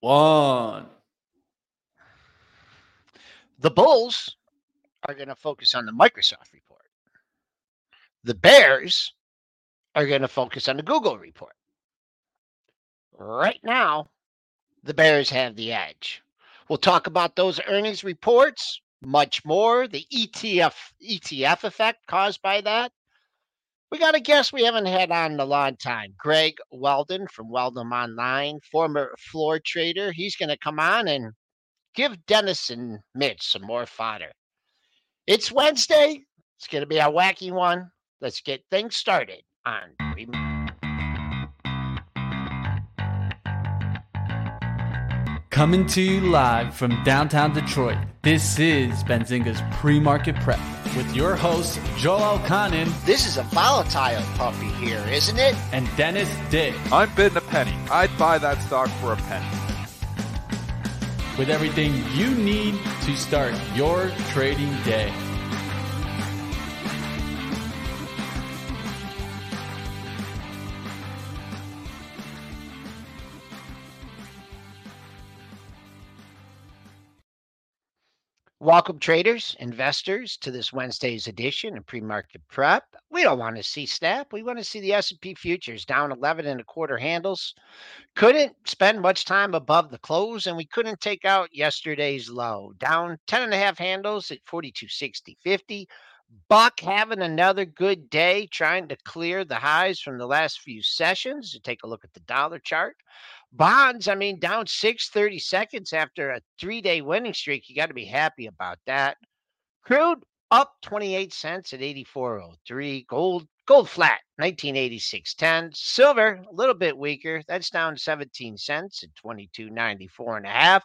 one. The Bulls are going to focus on the Microsoft report. The Bears are going to focus on the Google report. Right now, the Bears have the edge. We'll talk about those earnings reports, much more, the ETF ETF effect caused by that. We got a guest we haven't had on in a long time, Greg Weldon from Weldon Online, former floor trader. He's going to come on and give Dennis and Mitch some more fodder. It's Wednesday. It's going to be a wacky one. Let's get things started on. Coming to you live from downtown Detroit, this is Benzinga's Pre-Market Prep with your host, Joel Elconin. This is a volatile puppy here, isn't it? And Dennis Dick. I'm bidding a penny. I'd buy that stock for a penny. With everything you need to start your trading day. Welcome, traders, investors, to this Wednesday's edition of pre-market prep. We don't want to see snap. We want to see the S&P futures down 11 and a quarter handles. Couldn't spend much time above the close, and we couldn't take out yesterday's low. Down 10 and a half handles at 42.60.50. Buck having another good day, trying to clear the highs from the last few sessions. You take a look at the dollar chart. Bonds, I mean, down six thirty seconds after a three day winning streak. You got to be happy about that. Crude up 28 cents at 84.03. Gold, gold flat, 1986.10. Silver, a little bit weaker. That's down 17 cents at 22.94 and a half.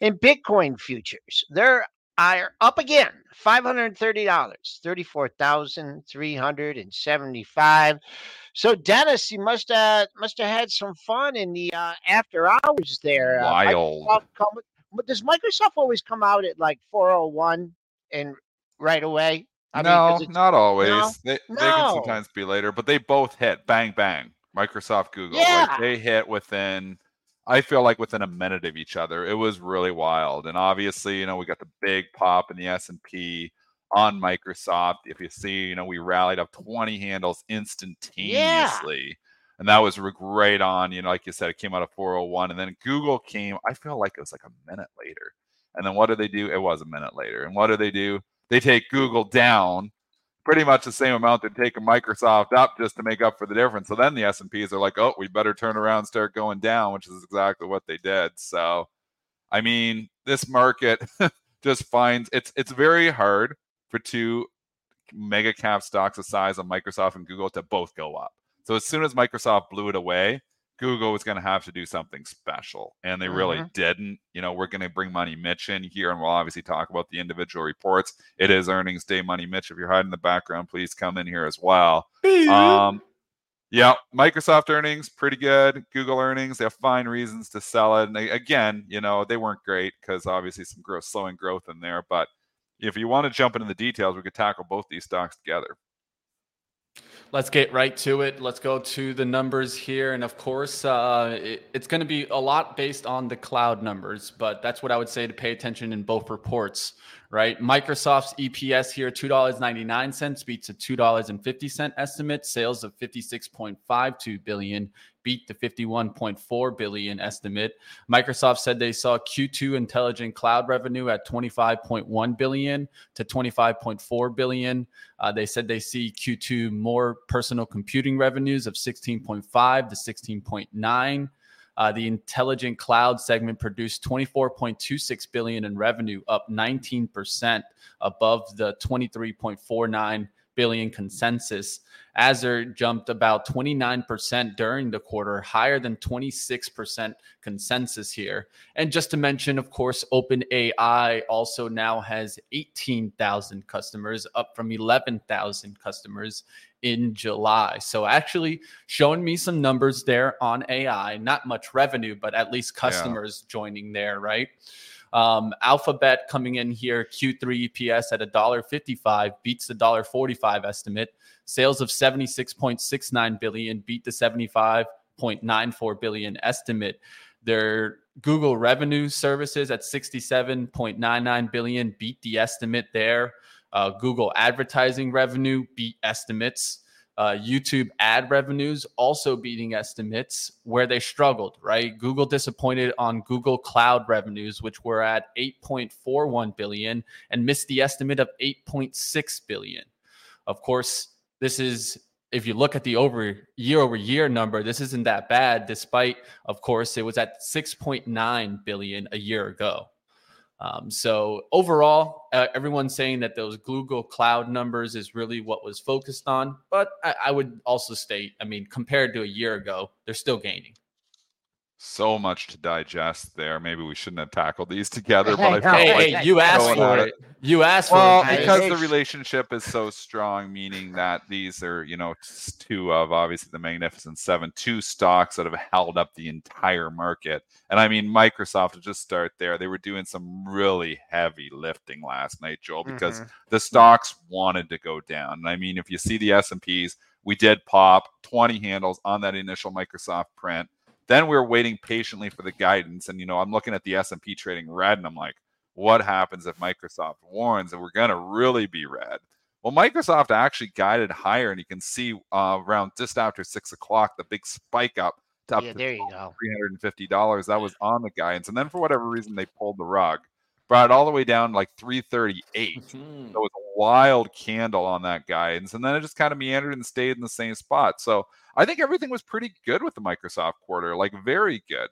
And Bitcoin futures, they're are up again, $530, 34,375. So Dennis, you must have must have had some fun in the uh, after hours there. Uh, Wild. Uh, come, does Microsoft always come out at like 401 and right away? I no, mean, not always. No? They, no. they can sometimes be later, but they both hit bang bang. Microsoft, Google, yeah. like they hit within I feel like within a minute of each other. It was really wild. And obviously, you know, we got the big pop in the S&P on Microsoft. If you see, you know, we rallied up 20 handles instantaneously. Yeah. And that was great on, you know, like you said, it came out of 401. And then Google came, I feel like it was like a minute later. And then what did they do? It was a minute later. And what do they do? They take Google down pretty much the same amount they're taking Microsoft up just to make up for the difference. So then the S and P's are like, oh, we better turn around and start going down, which is exactly what they did. So, I mean, this market just finds it's it's very hard for two mega cap stocks the size of Microsoft and Google to both go up. So as soon as Microsoft blew it away, Google was going to have to do something special, and they really mm-hmm. didn't. You know, we're going to bring Money Mitch in here, and we'll obviously talk about the individual reports. It is earnings day, Money Mitch. If you're hiding in the background, please come in here as well. Um, yeah, Microsoft earnings pretty good. Google earnings, they have fine reasons to sell it. And they, again, you know, they weren't great because obviously some growth, slowing growth in there. But if you want to jump into the details, we could tackle both these stocks together. Let's get right to it. Let's go to the numbers here. And of course, uh, it, it's going to be a lot based on the cloud numbers, but that's what I would say to pay attention in both reports, right? Microsoft's EPS here, $2.99 beats a $2.50 estimate, sales of 56.52 billion beat the 51.4 billion estimate. Microsoft said they saw Q2 intelligent cloud revenue at 25.1 billion to 25.4 billion. Uh, they said they see Q2 more personal computing revenues of 16.5 to 16.9. Uh, the intelligent cloud segment produced 24.26 billion in revenue, up 19% above the 23.49 billion consensus. Azure jumped about 29% during the quarter, higher than 26% consensus here. And just to mention, of course, OpenAI also now has 18,000 customers, up from 11,000 customers in July. So actually showing me some numbers there on AI, not much revenue, but at least customers yeah. joining there, right? Um, Alphabet coming in here, Q3 EPS at $1.55 beats the $1.45 estimate. Sales of 76.69 billion beat the 75.94 billion estimate. Their Google revenue services at 67.99 billion beat the estimate there. Uh, Google advertising revenue beat estimates. Uh, YouTube ad revenues also beating estimates where they struggled, right? Google disappointed on Google Cloud revenues, which were at 8.41 billion and missed the estimate of 8.6 billion. Of course, this is if you look at the over year over year number, this isn't that bad, despite, of course, it was at 6.9 billion a year ago. Um, so overall, uh, everyone's saying that those Google Cloud numbers is really what was focused on. But I, I would also state, I mean, compared to a year ago, they're still gaining so much to digest there. Maybe we shouldn't have tackled these together, but I felt hey, like hey, you asked for it. You asked well, for it because the relationship is so strong, meaning that these are, you know, two of obviously the Magnificent Seven, two stocks that have held up the entire market. And I mean, Microsoft to just start there, they were doing some really heavy lifting last night, Joel, because mm-hmm. the stocks wanted to go down. And I mean, if you see the S and P's, we did pop 20 handles on that initial Microsoft print then we were waiting patiently for the guidance, and you know, I'm looking at the S&P trading red, and I'm like, what happens if Microsoft warns and we're going to really be red? Well, Microsoft actually guided higher, and you can see uh, around just after six o'clock the big spike up to up yeah, to there you go. three hundred and fifty dollars. That was on the guidance, and then for whatever reason they pulled the rug, brought it all the way down to like three thirty eight. Mm-hmm. So it was a wild candle on that guidance, and then it just kind of meandered and stayed in the same spot. So I think everything was pretty good with the Microsoft quarter, like very good.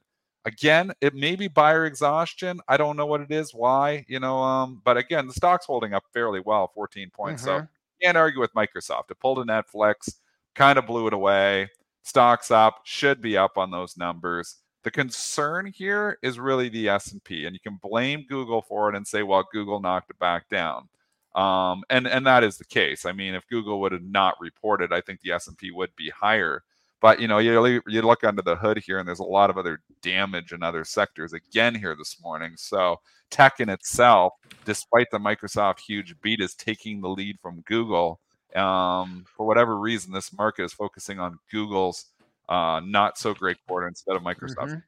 Again, it may be buyer exhaustion. I don't know what it is, why, you know. Um, but again, the stock's holding up fairly well, 14 points. Mm-hmm. So can't argue with Microsoft. It pulled a Netflix, kind of blew it away. Stocks up, should be up on those numbers. The concern here is really the S&P, and you can blame Google for it and say, well, Google knocked it back down. Um, and and that is the case. I mean, if Google would have not reported, I think the S and P would be higher. But you know, you you look under the hood here, and there's a lot of other damage in other sectors again here this morning. So tech in itself, despite the Microsoft huge beat, is taking the lead from Google. Um, for whatever reason, this market is focusing on Google's uh, not so great quarter instead of Microsoft.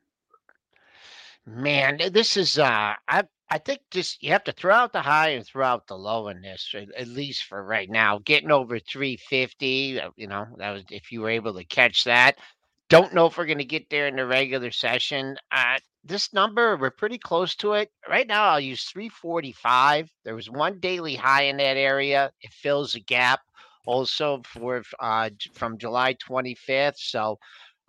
Mm-hmm. Man, this is uh, I I think just you have to throw out the high and throw out the low in this, at least for right now. Getting over 350, uh, you know, that was if you were able to catch that. Don't know if we're going to get there in the regular session. Uh, this number, we're pretty close to it. Right now, I'll use 345. There was one daily high in that area. It fills a gap also for uh, from July 25th. So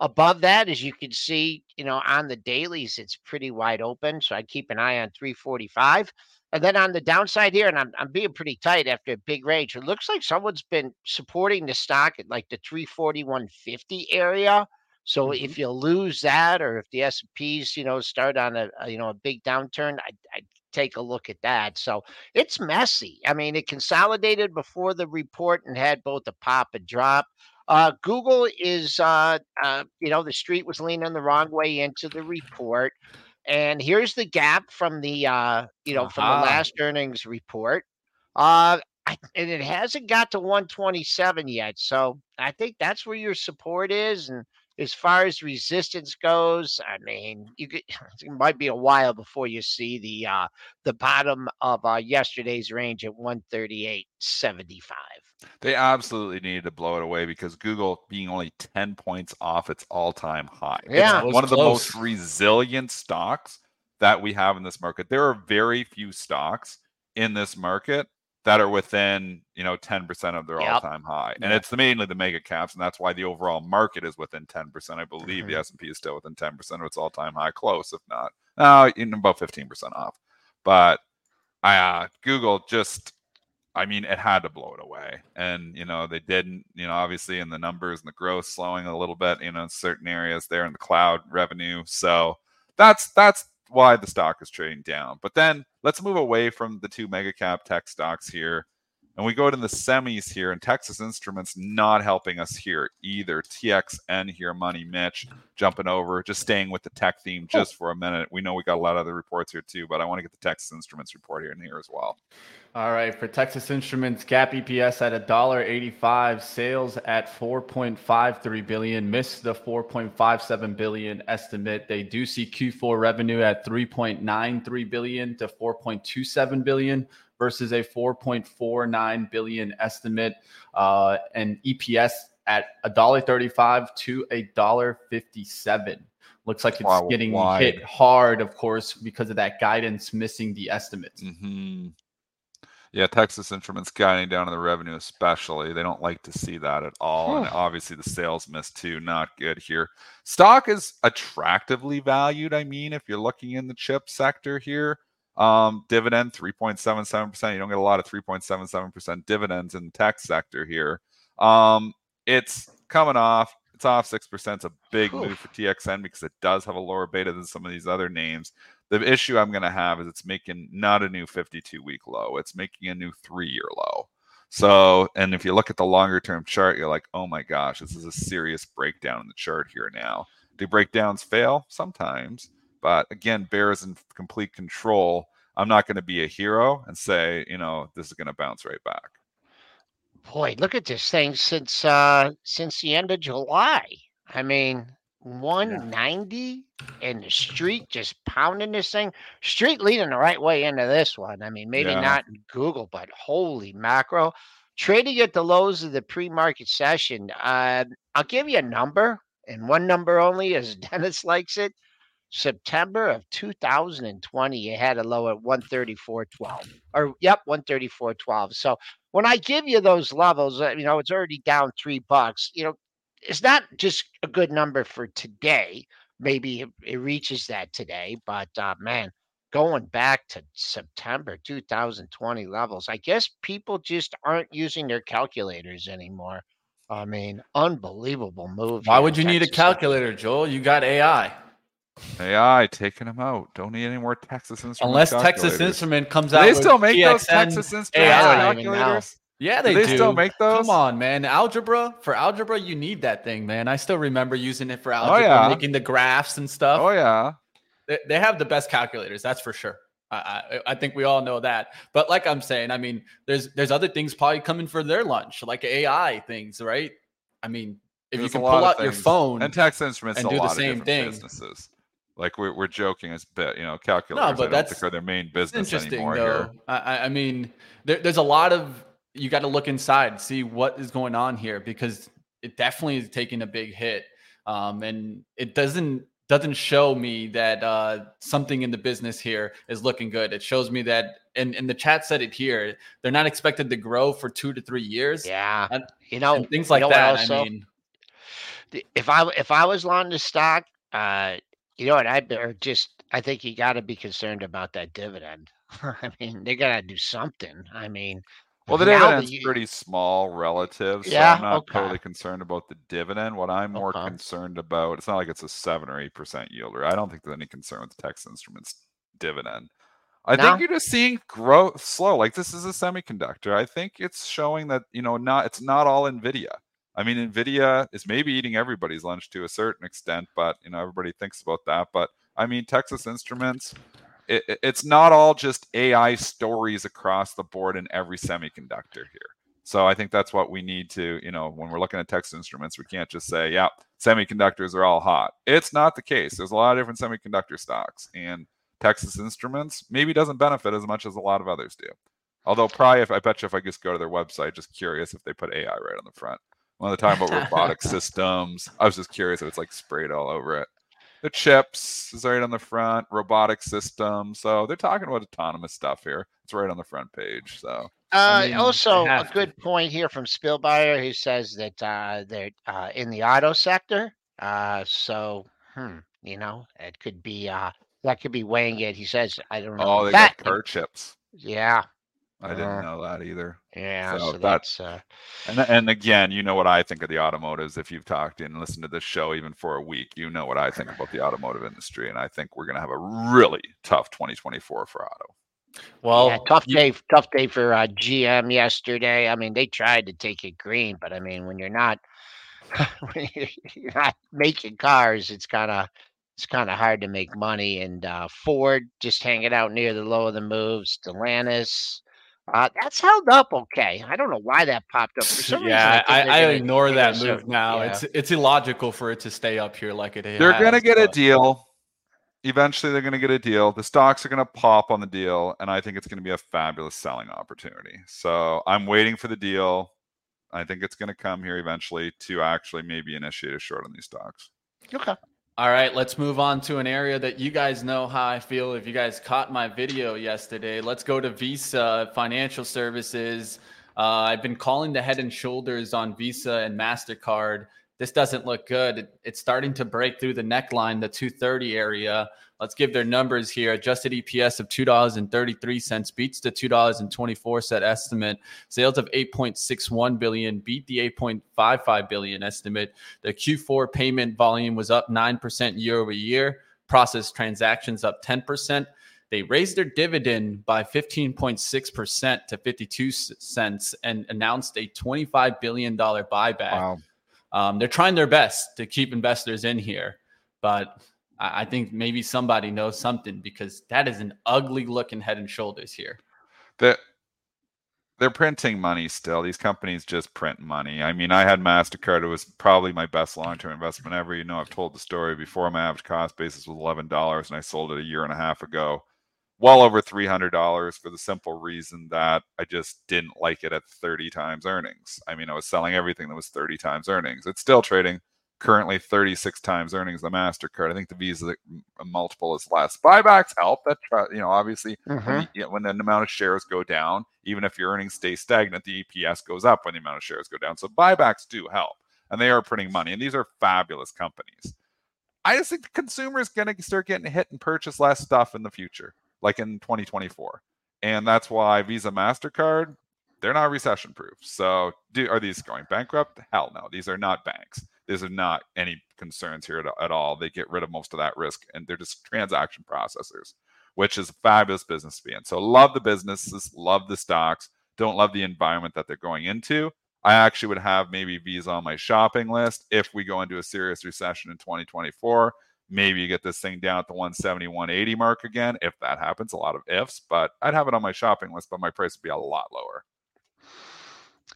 Above that, as you can see, you know, on the dailies, it's pretty wide open. So I'd keep an eye on 345. And then on the downside here, and I'm, I'm being pretty tight after a big range, it looks like someone's been supporting the stock at like the 341.50 area. So mm-hmm. if you lose that, or if the S and P's, you know, start on a, a you know a big downturn, I, I take a look at that. So it's messy. I mean, it consolidated before the report and had both a pop and drop. Uh, Google is, uh, uh, you know, the street was leaning the wrong way into the report. And here's the gap from the, uh, you know, uh-huh. from the last earnings report. Uh, and it hasn't got to 127 yet. So I think that's where your support is. And as far as resistance goes, I mean, you could, it might be a while before you see the uh, the bottom of uh, yesterday's range at 138.75. They absolutely needed to blow it away because Google being only 10 points off its all-time high. Yeah, it's one of the most resilient stocks that we have in this market. There are very few stocks in this market that are within you know 10% of their yep. all-time high and it's mainly the mega caps and that's why the overall market is within 10% i believe mm-hmm. the s&p is still within 10% of its all-time high close if not uh, about 15% off but uh, google just i mean it had to blow it away and you know they didn't you know obviously in the numbers and the growth slowing a little bit you know in certain areas there in the cloud revenue so that's that's why the stock is trading down. But then let's move away from the two mega cap tech stocks here. And we go to the semis here, and Texas Instruments not helping us here either. TXN here, Money Mitch jumping over, just staying with the tech theme just for a minute. We know we got a lot of other reports here too, but I want to get the Texas Instruments report here and here as well. All right, for Texas Instruments, GAAP EPS at $1.85, sales at 4.53 billion, missed the 4.57 billion estimate. They do see Q4 revenue at 3.93 billion to 4.27 billion versus a 4.49 billion estimate, uh, and EPS at $1.35 to $1.57. Looks like it's wow, getting wide. hit hard, of course, because of that guidance missing the estimates. Mm-hmm. Yeah, Texas Instruments guiding down on the revenue, especially. They don't like to see that at all. And obviously, the sales miss too. Not good here. Stock is attractively valued. I mean, if you're looking in the chip sector here, um, dividend 3.77%. You don't get a lot of 3.77% dividends in the tech sector here. Um, it's coming off. It's off 6%. It's a big Oof. move for TXN because it does have a lower beta than some of these other names. The issue I'm going to have is it's making not a new 52 week low, it's making a new three year low. So, and if you look at the longer term chart, you're like, oh my gosh, this is a serious breakdown in the chart here now. Do breakdowns fail? Sometimes. But again, Bear is in complete control. I'm not going to be a hero and say, you know, this is going to bounce right back. Boy, look at this thing since uh since the end of July. I mean, 190 yeah. and the street just pounding this thing. Street leading the right way into this one. I mean, maybe yeah. not in Google, but holy macro. Trading at the lows of the pre-market session. Uh, I'll give you a number, and one number only, as Dennis likes it. September of 2020, you had a low at 134.12. Or, yep, 134.12. So when I give you those levels, uh, you know, it's already down three bucks. You know, it's not just a good number for today. Maybe it, it reaches that today, but uh, man, going back to September 2020 levels, I guess people just aren't using their calculators anymore. I mean, unbelievable move. Why would you need a calculator, Joel? You got AI. AI taking them out. Don't need any more Texas Instrument. Unless Texas Instrument comes out. They still make TXN those Texas Instrument calculators. Yeah, they, do they still make those. Come on, man. Algebra for algebra, you need that thing, man. I still remember using it for oh, algebra, oh, yeah. making the graphs and stuff. Oh yeah, they, they have the best calculators. That's for sure. I, I, I think we all know that. But like I'm saying, I mean, there's there's other things probably coming for their lunch, like AI things, right? I mean, if there's you can pull out your phone and Texas Instruments and do the same thing, businesses. Like we're, we're joking as bit, you know, calculators. No, but I that's are their main business interesting, anymore though. here. I, I mean, there, there's a lot of you got to look inside, see what is going on here because it definitely is taking a big hit, um, and it doesn't doesn't show me that uh, something in the business here is looking good. It shows me that, and, and the chat said it here, they're not expected to grow for two to three years. Yeah, and, you know things like you know that. Also, I mean, if I if I was long the stock, uh, you know what? I or just I think you got to be concerned about that dividend. I mean, they got to do something. I mean, well, the dividend's you, pretty small relative, so yeah, I'm not okay. totally concerned about the dividend. What I'm more okay. concerned about, it's not like it's a seven or eight percent yielder. I don't think there's any concern with the Texas Instruments dividend. I no? think you're just seeing growth slow. Like this is a semiconductor. I think it's showing that you know not it's not all Nvidia. I mean, Nvidia is maybe eating everybody's lunch to a certain extent, but you know everybody thinks about that. But I mean, Texas Instruments, it, it's not all just AI stories across the board in every semiconductor here. So I think that's what we need to, you know, when we're looking at Texas Instruments, we can't just say, yeah, semiconductors are all hot. It's not the case. There's a lot of different semiconductor stocks, and Texas Instruments maybe doesn't benefit as much as a lot of others do. Although probably if I bet you if I just go to their website, just curious if they put AI right on the front. When they're time about robotic systems, I was just curious if it's like sprayed all over it. The chips is right on the front, robotic system. So they're talking about autonomous stuff here. It's right on the front page. So uh, I mean, also a good to. point here from Spillbuyer who says that uh, they're uh, in the auto sector. Uh, so, hmm, you know, it could be uh, that could be weighing it. He says, I don't know. Oh, they that, got car chips. Yeah, I didn't uh, know that either. Yeah, so, so that's uh, and and again, you know what I think of the automotives. If you've talked and listened to this show even for a week, you know what I think about the automotive industry, and I think we're going to have a really tough 2024 for auto. Well, yeah, tough day, tough day for uh, GM yesterday. I mean, they tried to take it green, but I mean, when you're not when you're not making cars, it's kind of it's kind of hard to make money. And uh, Ford just hanging out near the low of the moves. Stellantis, uh, that's held up okay. I don't know why that popped up. For some yeah, reason, I, I, I ignore that move now. Yeah. It's it's illogical for it to stay up here like it is. They're gonna get but... a deal. Eventually, they're gonna get a deal. The stocks are gonna pop on the deal, and I think it's gonna be a fabulous selling opportunity. So I'm waiting for the deal. I think it's gonna come here eventually to actually maybe initiate a short on these stocks. Okay. All right, let's move on to an area that you guys know how I feel. If you guys caught my video yesterday, let's go to Visa Financial Services. Uh, I've been calling the head and shoulders on Visa and MasterCard. This doesn't look good. It, it's starting to break through the neckline, the 230 area. Let's give their numbers here. Adjusted EPS of $2.33 beats the $2.24 set estimate. Sales of 8.61 billion beat the 8.55 billion estimate. The Q4 payment volume was up 9% year over year. Processed transactions up 10%. They raised their dividend by 15.6% to 52 cents and announced a $25 billion buyback. Wow. Um, they're trying their best to keep investors in here, but I think maybe somebody knows something because that is an ugly looking head and shoulders here. That they're printing money still. These companies just print money. I mean, I had MasterCard. It was probably my best long term investment ever. You know, I've told the story before. My average cost basis was $11, and I sold it a year and a half ago. Well over $300 for the simple reason that I just didn't like it at 30 times earnings. I mean, I was selling everything that was 30 times earnings. It's still trading currently 36 times earnings the mastercard i think the visa multiple is less buybacks help that you know obviously mm-hmm. when, the, when the amount of shares go down even if your earnings stay stagnant the eps goes up when the amount of shares go down so buybacks do help and they are printing money and these are fabulous companies i just think the consumer is going to start getting hit and purchase less stuff in the future like in 2024 and that's why visa mastercard they're not recession proof so do are these going bankrupt hell no these are not banks there's not any concerns here at, at all. They get rid of most of that risk and they're just transaction processors, which is a fabulous business to be in. So love the businesses, love the stocks, don't love the environment that they're going into. I actually would have maybe Visa on my shopping list if we go into a serious recession in 2024. Maybe you get this thing down at the 170, 180 mark again. If that happens, a lot of ifs, but I'd have it on my shopping list, but my price would be a lot lower.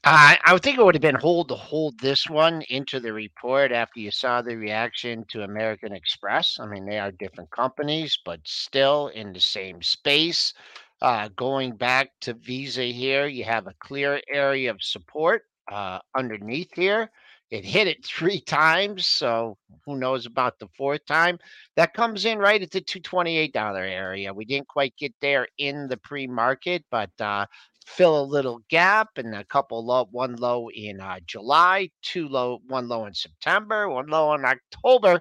I would think it would have been hold to hold this one into the report after you saw the reaction to American Express. I mean, they are different companies, but still in the same space. Uh, going back to Visa here, you have a clear area of support uh, underneath here. It hit it three times, so who knows about the fourth time? That comes in right at the $228 area. We didn't quite get there in the pre market, but uh, fill a little gap and a couple low, one low in uh, July, two low, one low in September, one low in October.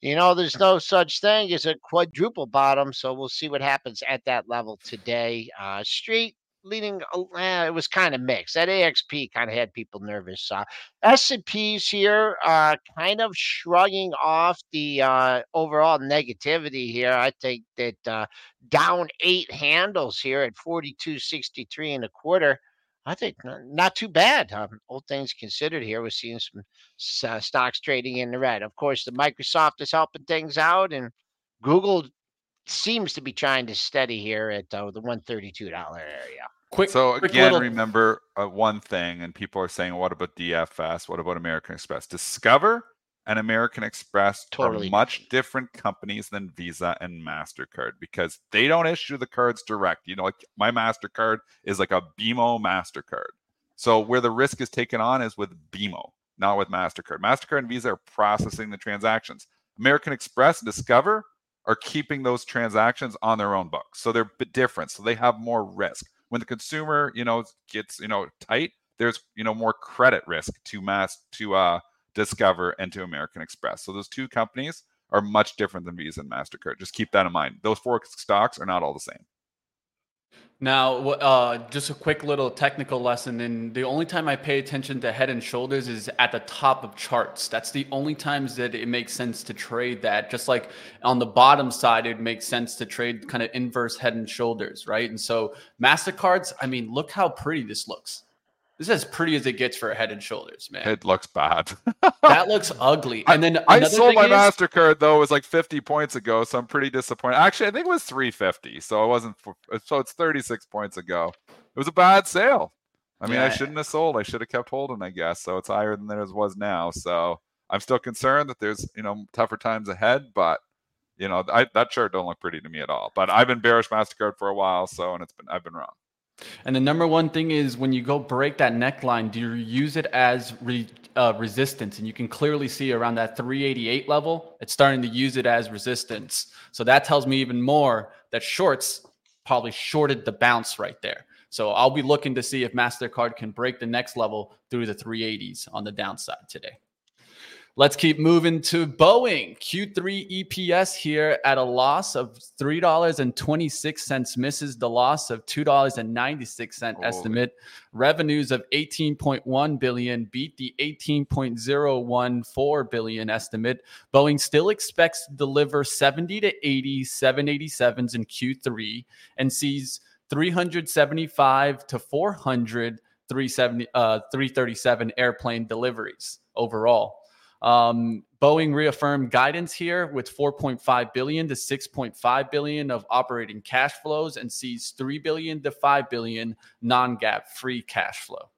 You know, there's no such thing as a quadruple bottom, so we'll see what happens at that level today. Uh, street leading uh, it was kind of mixed that axp kind of had people nervous uh s&p's here uh kind of shrugging off the uh overall negativity here i think that uh down eight handles here at 42.63 and a quarter I think not too bad. Um, things considered, here we're seeing some uh, stocks trading in the red. Of course, the Microsoft is helping things out, and Google seems to be trying to steady here at uh, the $132 area. Quick, so quick again, little... remember uh, one thing, and people are saying, "What about DFS? What about American Express?" Discover and American Express totally are much different companies than Visa and Mastercard because they don't issue the cards direct. You know, like my Mastercard is like a BMO Mastercard. So where the risk is taken on is with BMO, not with Mastercard. Mastercard and Visa are processing the transactions. American Express and Discover are keeping those transactions on their own books. So they're different. So they have more risk. When the consumer, you know, gets, you know, tight, there's, you know, more credit risk to mass to uh Discover and to American Express. So those two companies are much different than Visa and MasterCard. Just keep that in mind. Those four stocks are not all the same. Now, uh, just a quick little technical lesson. And the only time I pay attention to head and shoulders is at the top of charts. That's the only times that it makes sense to trade that. Just like on the bottom side, it makes sense to trade kind of inverse head and shoulders, right? And so, MasterCards, I mean, look how pretty this looks. This is as pretty as it gets for a head and shoulders, man. It looks bad. that looks ugly. And then I, I sold my is, Mastercard though. It was like 50 points ago, so I'm pretty disappointed. Actually, I think it was 350, so it wasn't. So it's 36 points ago. It was a bad sale. I mean, yeah. I shouldn't have sold. I should have kept holding, I guess. So it's higher than it was now. So I'm still concerned that there's you know tougher times ahead, but you know I, that chart don't look pretty to me at all. But I've been bearish Mastercard for a while, so and it's been I've been wrong. And the number one thing is when you go break that neckline, do you use it as re, uh, resistance? And you can clearly see around that 388 level, it's starting to use it as resistance. So that tells me even more that shorts probably shorted the bounce right there. So I'll be looking to see if MasterCard can break the next level through the 380s on the downside today. Let's keep moving to Boeing. Q3 EPS here at a loss of $3.26, misses the loss of $2.96 estimate. Revenues of 18.1 billion beat the 18.014 billion estimate. Boeing still expects to deliver 70 to 80 787s in Q3 and sees 375 to 400 370, uh, 337 airplane deliveries overall. Um, Boeing reaffirmed guidance here with 4.5 billion to 6.5 billion of operating cash flows and sees 3 billion to 5 billion non-GAAP free cash flow.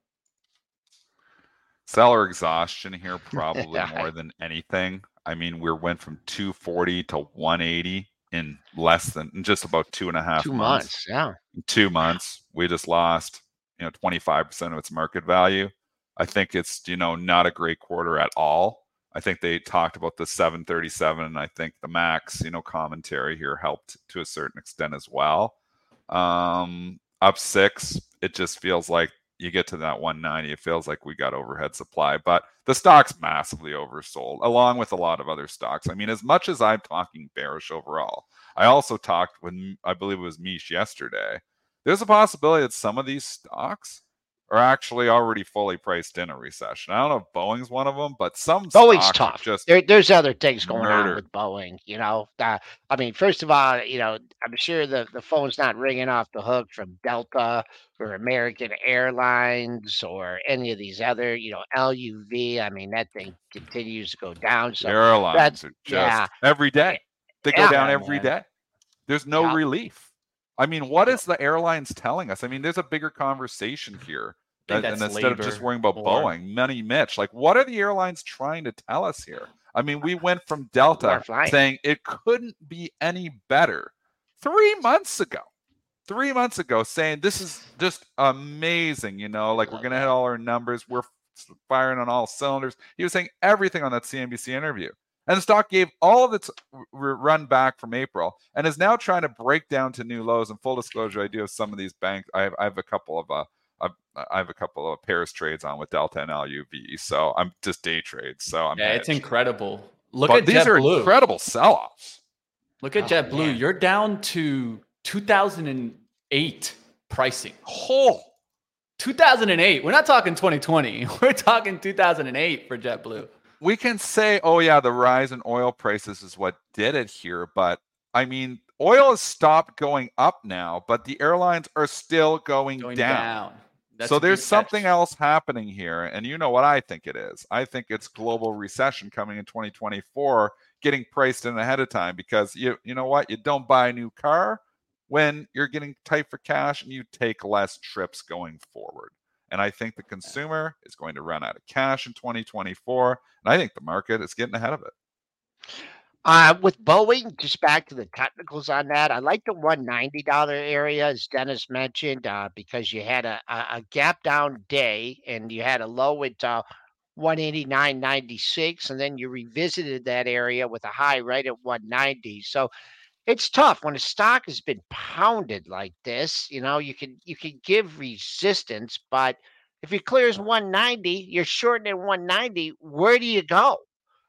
Seller exhaustion here, probably more than anything. I mean, we went from 240 to 180 in less than in just about two and a half two months. months. Yeah, in two months, we just lost you know 25 percent of its market value. I think it's you know not a great quarter at all. I think they talked about the 737, and I think the Max, you know, commentary here helped to a certain extent as well. Um, up six, it just feels like you get to that 190, it feels like we got overhead supply, but the stock's massively oversold, along with a lot of other stocks. I mean, as much as I'm talking bearish overall, I also talked when I believe it was Mish yesterday. There's a possibility that some of these stocks are actually already fully priced in a recession. I don't know if Boeing's one of them, but some Boeing's tough. Just there, there's other things going murdered. on with Boeing. You know, uh, I mean, first of all, you know, I'm sure the the phone's not ringing off the hook from Delta or American Airlines or any of these other, you know, LUV. I mean, that thing continues to go down. So airlines are just yeah. every day. They go yeah, down every man. day. There's no yeah. relief. I mean, what is the airlines telling us? I mean, there's a bigger conversation here. That, and instead of just worrying about. Boeing, Money Mitch, like what are the airlines trying to tell us here? I mean, we went from Delta saying it couldn't be any better three months ago. Three months ago, saying this is just amazing, you know, like we're gonna hit all our numbers, we're firing on all cylinders. He was saying everything on that CNBC interview. And the stock gave all of its run back from April and is now trying to break down to new lows. And full disclosure, I do have some of these banks. I have, I have a couple of uh, I have a couple of pairs trades on with Delta and LUV, so I'm just day trades. So I'm yeah, hedged. it's incredible. Look but at these are incredible sell-offs. Look at oh, JetBlue. Man. You're down to 2008 pricing. Oh, 2008. We're not talking 2020. We're talking 2008 for JetBlue we can say, oh yeah, the rise in oil prices is what did it here, but I mean, oil has stopped going up now, but the airlines are still going, going down. down. So there's something catch. else happening here, and you know what I think it is. I think it's global recession coming in 2024, getting priced in ahead of time because you you know what, you don't buy a new car when you're getting tight for cash, and you take less trips going forward. And I think the consumer is going to run out of cash in 2024. And I think the market is getting ahead of it. Uh, with Boeing, just back to the technicals on that, I like the $190 area, as Dennis mentioned, uh, because you had a, a, gap down day and you had a low at uh, 189.96, and then you revisited that area with a high right at 190. So it's tough when a stock has been pounded like this. You know, you can you can give resistance, but if it clears 190, you're shorting at 190. Where do you go?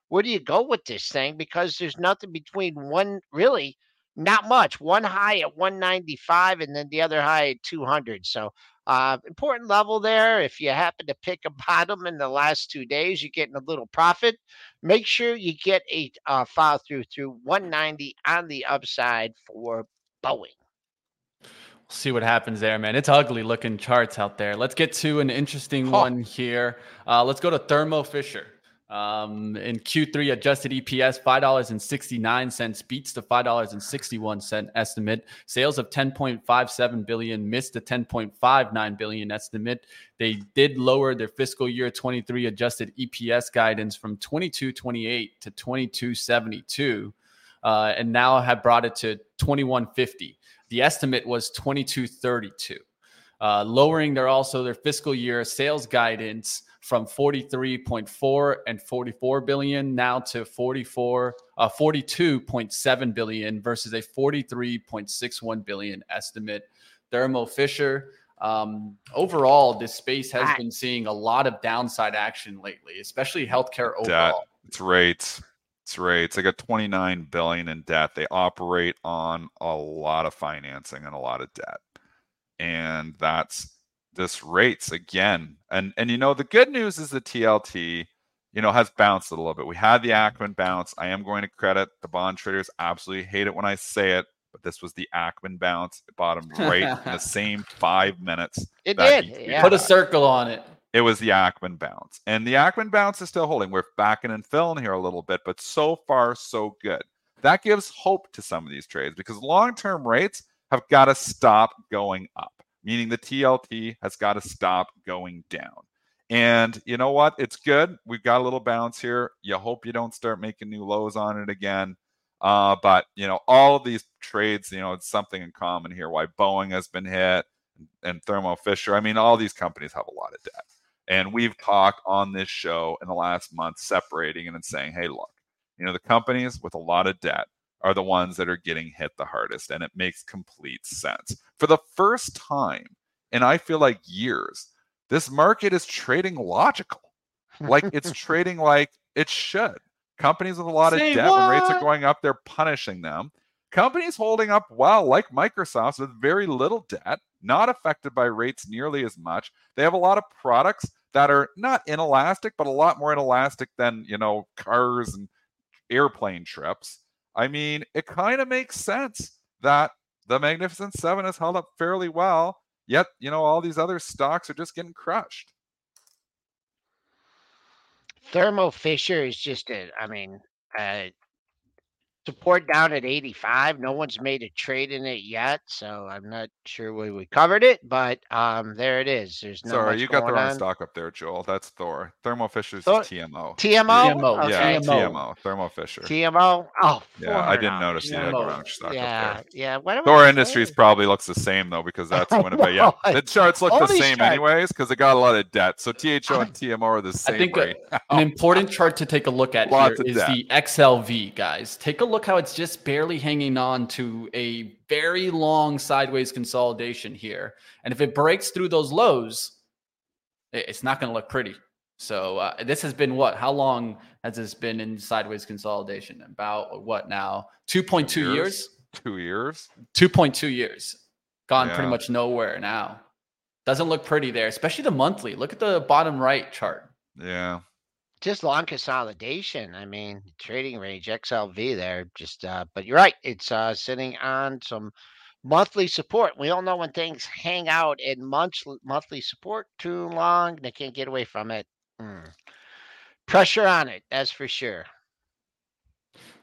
Where do you go with this thing? Because there's nothing between one really not much. One high at 195 and then the other high at 200. So uh, important level there. If you happen to pick a bottom in the last two days, you're getting a little profit. Make sure you get a uh, follow through through 190 on the upside for Boeing. We'll see what happens there, man. It's ugly looking charts out there. Let's get to an interesting oh. one here. Uh, let's go to Thermo Fisher. Um, in Q3, adjusted EPS $5.69 beats the $5.61 estimate. Sales of 10.57 billion missed the 10.59 billion estimate. They did lower their fiscal year 23 adjusted EPS guidance from 22.28 to 22.72, uh, and now have brought it to 21.50. The estimate was 22.32. Uh, lowering their also their fiscal year sales guidance from 43.4 and 44 billion now to 44 uh, 42.7 billion versus a 43.61 billion estimate. Thermo fisher um, overall this space has been seeing a lot of downside action lately especially healthcare overall. Debt. it's rates. It's rates. They got 29 billion in debt. They operate on a lot of financing and a lot of debt. And that's this rates again. And and you know the good news is the TLT, you know, has bounced a little bit. We had the Ackman bounce. I am going to credit the bond traders. Absolutely hate it when I say it, but this was the Ackman bounce. It bottomed right in the same five minutes. It did. Yeah. Put a circle on it. It was the Ackman bounce, and the Ackman bounce is still holding. We're backing and filling here a little bit, but so far so good. That gives hope to some of these trades because long-term rates have got to stop going up meaning the TLT has got to stop going down. And you know what? It's good. We've got a little bounce here. You hope you don't start making new lows on it again. Uh, but you know, all of these trades, you know, it's something in common here. Why Boeing has been hit and Thermo Fisher. I mean, all these companies have a lot of debt. And we've talked on this show in the last month separating and saying, hey, look, you know, the companies with a lot of debt are the ones that are getting hit the hardest. And it makes complete sense. For the first time and I feel like years, this market is trading logical. Like it's trading like it should. Companies with a lot Say of debt, what? when rates are going up, they're punishing them. Companies holding up well, like Microsoft, with very little debt, not affected by rates nearly as much. They have a lot of products that are not inelastic, but a lot more inelastic than, you know, cars and airplane trips. I mean, it kind of makes sense that the Magnificent Seven has held up fairly well, yet, you know, all these other stocks are just getting crushed. Thermo Fisher is just a, I mean, uh, support down at 85. No one's made a trade in it yet, so I'm not sure we, we covered it, but um, there it is. There's no. Sorry, you got the wrong on. stock up there, Joel. That's Thor. Thermo Fisher's Thor- TMO. TMO. TMO. Okay. Yeah, TMO. TMO. Thermo Fisher. TMO. Oh, yeah. I didn't notice you had the wrong stock yeah, up there. Yeah, yeah. Thor Industries probably looks the same though because that's Winnipeg. Yeah, the charts look the same anyways because it got a lot of debt. So THO and TMO are the same. I think right a, an important chart to take a look at here is debt. the XLV, guys. Take a look how it's just barely hanging on to a very long sideways consolidation here. And if it breaks through those lows, it's not going to look pretty. So uh, this has been what? How long has this been in sideways consolidation? About what now? 2.2 years? years? Two years? 2.2 years. Gone yeah. pretty much nowhere now. Doesn't look pretty there, especially the monthly. Look at the bottom right chart. Yeah just long consolidation. I mean, trading range XLV there. Just, uh, but you're right. It's uh, sitting on some monthly support. We all know when things hang out in months monthly support too long, they can't get away from it. Hmm. Pressure on it, that's for sure.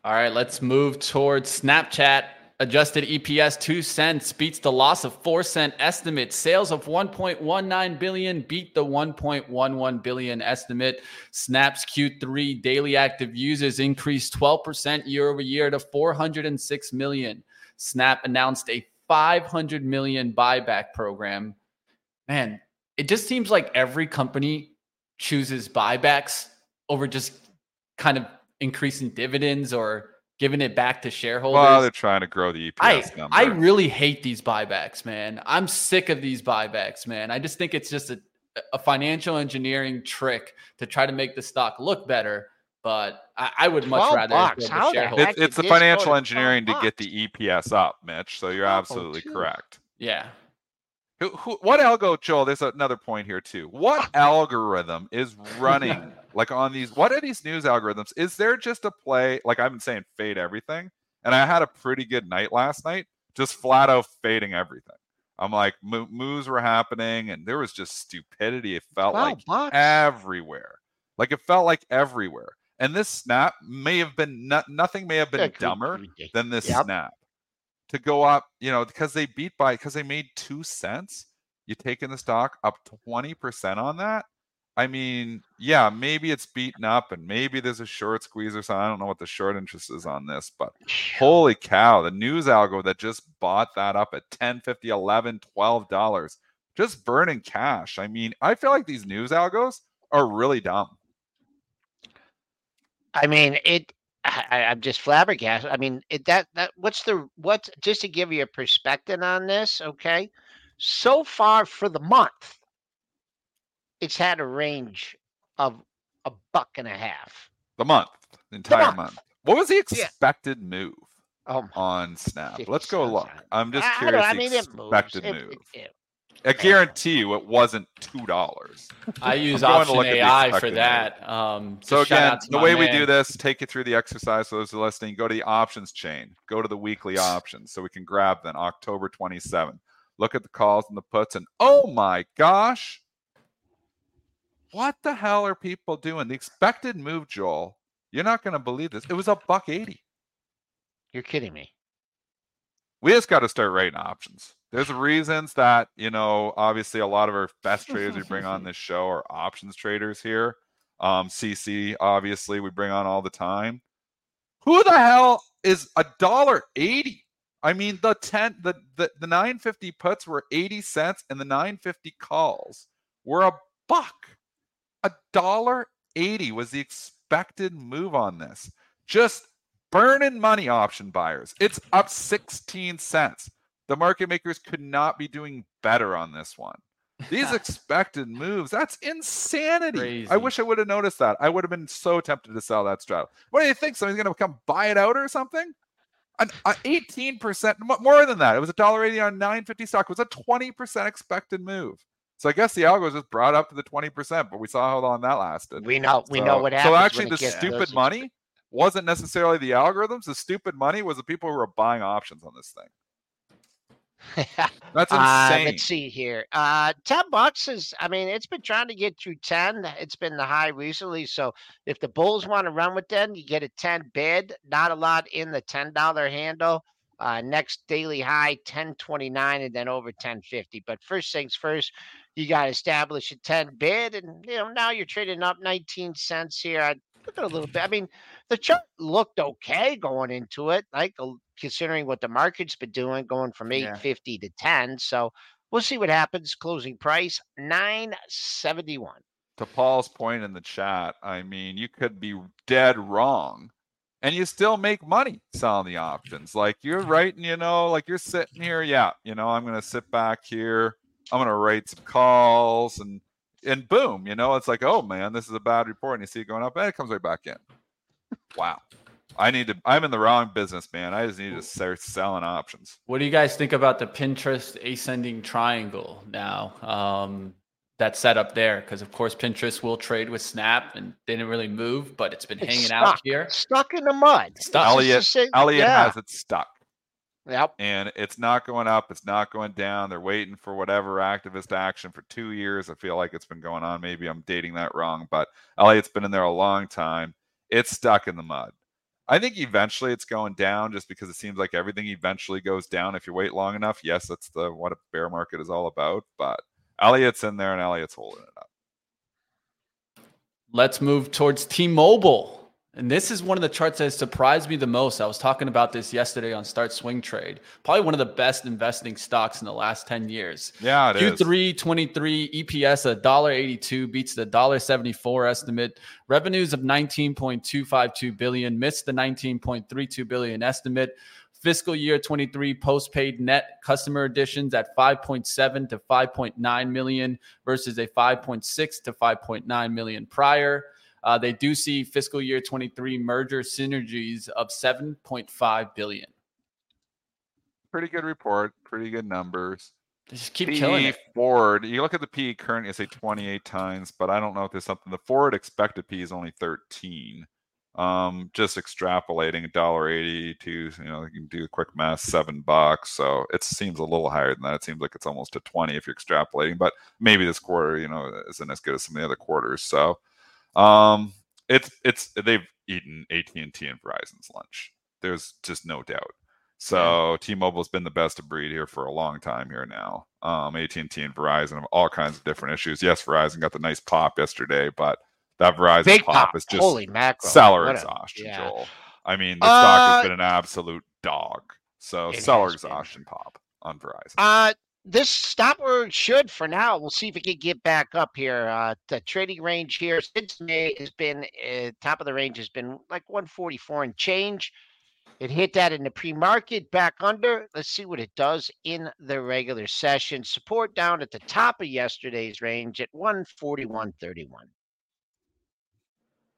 All right, let's move towards Snapchat. Adjusted EPS 2 cents beats the loss of 4 cent estimate. Sales of 1.19 billion beat the 1.11 billion estimate. Snap's Q3 daily active users increased 12% year over year to 406 million. Snap announced a 500 million buyback program. Man, it just seems like every company chooses buybacks over just kind of increasing dividends or giving it back to shareholders. Well, they're trying to grow the EPS I, number. I really hate these buybacks, man. I'm sick of these buybacks, man. I just think it's just a, a financial engineering trick to try to make the stock look better but I, I would much rather. Bucks. How the it's, it's the financial engineering to get the EPS up, Mitch. So you're absolutely correct. Yeah. Who, who, what algo, Joel? There's another point here too. What algorithm is running like on these? What are these news algorithms? Is there just a play? Like I've been saying, fade everything, and I had a pretty good night last night, just flat out fading everything. I'm like moves were happening, and there was just stupidity. It felt like bucks. everywhere. Like it felt like everywhere. And this snap may have been not, nothing may have been dumber than this yep. snap to go up, you know, because they beat by because they made two cents. You taking the stock up 20% on that. I mean, yeah, maybe it's beaten up and maybe there's a short squeeze or something. I don't know what the short interest is on this, but holy cow, the news algo that just bought that up at 10, 50, 11, 12 dollars, just burning cash. I mean, I feel like these news algos are really dumb. I mean, it I, am just flabbergasted. I mean, it, that that what's the what? Just to give you a perspective on this, okay. So far for the month, it's had a range of a buck and a half. The month, the entire the month. month. What was the expected yeah. move oh, on Snap? Let's go look. I'm just curious. I, I mean, expected it move. It, I guarantee you it wasn't two dollars. I use Option AI for that. Um, so again, the way man. we do this, take you through the exercise. So those who are listening, go to the options chain, go to the weekly options, so we can grab them. October 27. Look at the calls and the puts, and oh my gosh, what the hell are people doing? The expected move, Joel. You're not going to believe this. It was a buck eighty. You're kidding me. We just got to start writing options there's reasons that you know obviously a lot of our best traders we bring on this show are options traders here. Um cc obviously we bring on all the time. Who the hell is a dollar 80 i mean the 10 the, the the 950 puts were 80 cents and the 950 calls were a buck. A dollar 80 was the expected move on this. Just burning money option buyers. It's up 16 cents the market makers could not be doing better on this one. These expected moves, that's insanity. Crazy. I wish I would have noticed that. I would have been so tempted to sell that straddle. What do you think? Somebody's going to come buy it out or something? An, 18%, more than that. It was a dollar eighty on 950 stock. It was a 20% expected move. So I guess the algo just brought up to the 20%, but we saw how long that lasted. We know we so, know what happened. So actually the stupid money wasn't necessarily the algorithms. The stupid money was the people who were buying options on this thing. That's uh, insane. Uh, let's see here. Uh, ten bucks is. I mean, it's been trying to get through ten. It's been the high recently. So if the Bulls want to run with them, you get a ten bid. Not a lot in the ten dollar handle. Uh, next daily high ten twenty nine, and then over ten fifty. But first things first, you got to establish a ten bid, and you know now you're trading up nineteen cents here. I look at a little bit. I mean, the chart looked okay going into it, like considering what the market's been doing, going from 850 yeah. to 10. So we'll see what happens. Closing price 971. To Paul's point in the chat, I mean, you could be dead wrong and you still make money selling the options. Like you're writing, you know, like you're sitting here, yeah, you know, I'm going to sit back here. I'm going to write some calls and and boom, you know, it's like, oh man, this is a bad report, and you see it going up, and it comes right back in. Wow. I need to. I'm in the wrong business, man. I just need to start selling options. What do you guys think about the Pinterest ascending triangle now? Um, that's set up there because, of course, Pinterest will trade with Snap and didn't really move, but it's been it's hanging stuck, out here, stuck in the mud. Stuck. Elliott, Elliott yeah. has it stuck. Yep. And it's not going up. It's not going down. They're waiting for whatever activist action for two years. I feel like it's been going on. Maybe I'm dating that wrong, but Elliot's been in there a long time. It's stuck in the mud. I think eventually it's going down just because it seems like everything eventually goes down if you wait long enough. Yes, that's the what a bear market is all about. But Elliott's in there and Elliott's holding it up. Let's move towards T-Mobile. And this is one of the charts that surprised me the most. I was talking about this yesterday on Start Swing Trade. Probably one of the best investing stocks in the last 10 years. Yeah, it Q3 is. 23 EPS $1.82 beats the $1.74 estimate. Revenues of 19.252 billion missed the 19.32 billion estimate. Fiscal year 23 postpaid net customer additions at 5.7 to 5.9 million versus a 5.6 to 5.9 million prior. Uh, they do see fiscal year 23 merger synergies of 7.5 billion. Pretty good report. Pretty good numbers. They just keep PE killing it. Forward. You look at the PE current, you say 28 times, but I don't know if there's something. The forward expected PE is only 13. Um, just extrapolating a dollar eighty to you know you can do a quick math seven bucks. So it seems a little higher than that. It seems like it's almost a twenty if you're extrapolating. But maybe this quarter you know isn't as good as some of the other quarters. So um, it's it's they've eaten AT and T and Verizon's lunch. There's just no doubt. So yeah. T-Mobile's been the best of breed here for a long time here now. Um, AT&T and Verizon have all kinds of different issues. Yes, Verizon got the nice pop yesterday, but that Verizon Big pop, pop is just Holy mackerel. seller what exhaustion, a, yeah. Joel. I mean, the uh, stock has uh, been an absolute dog. So seller exhaustion pop on Verizon. Uh, this stop where it should for now. We'll see if it can get back up here. Uh, the trading range here since May has been uh, top of the range has been like 144 and change. It hit that in the pre-market back under. Let's see what it does in the regular session. Support down at the top of yesterday's range at 141.31.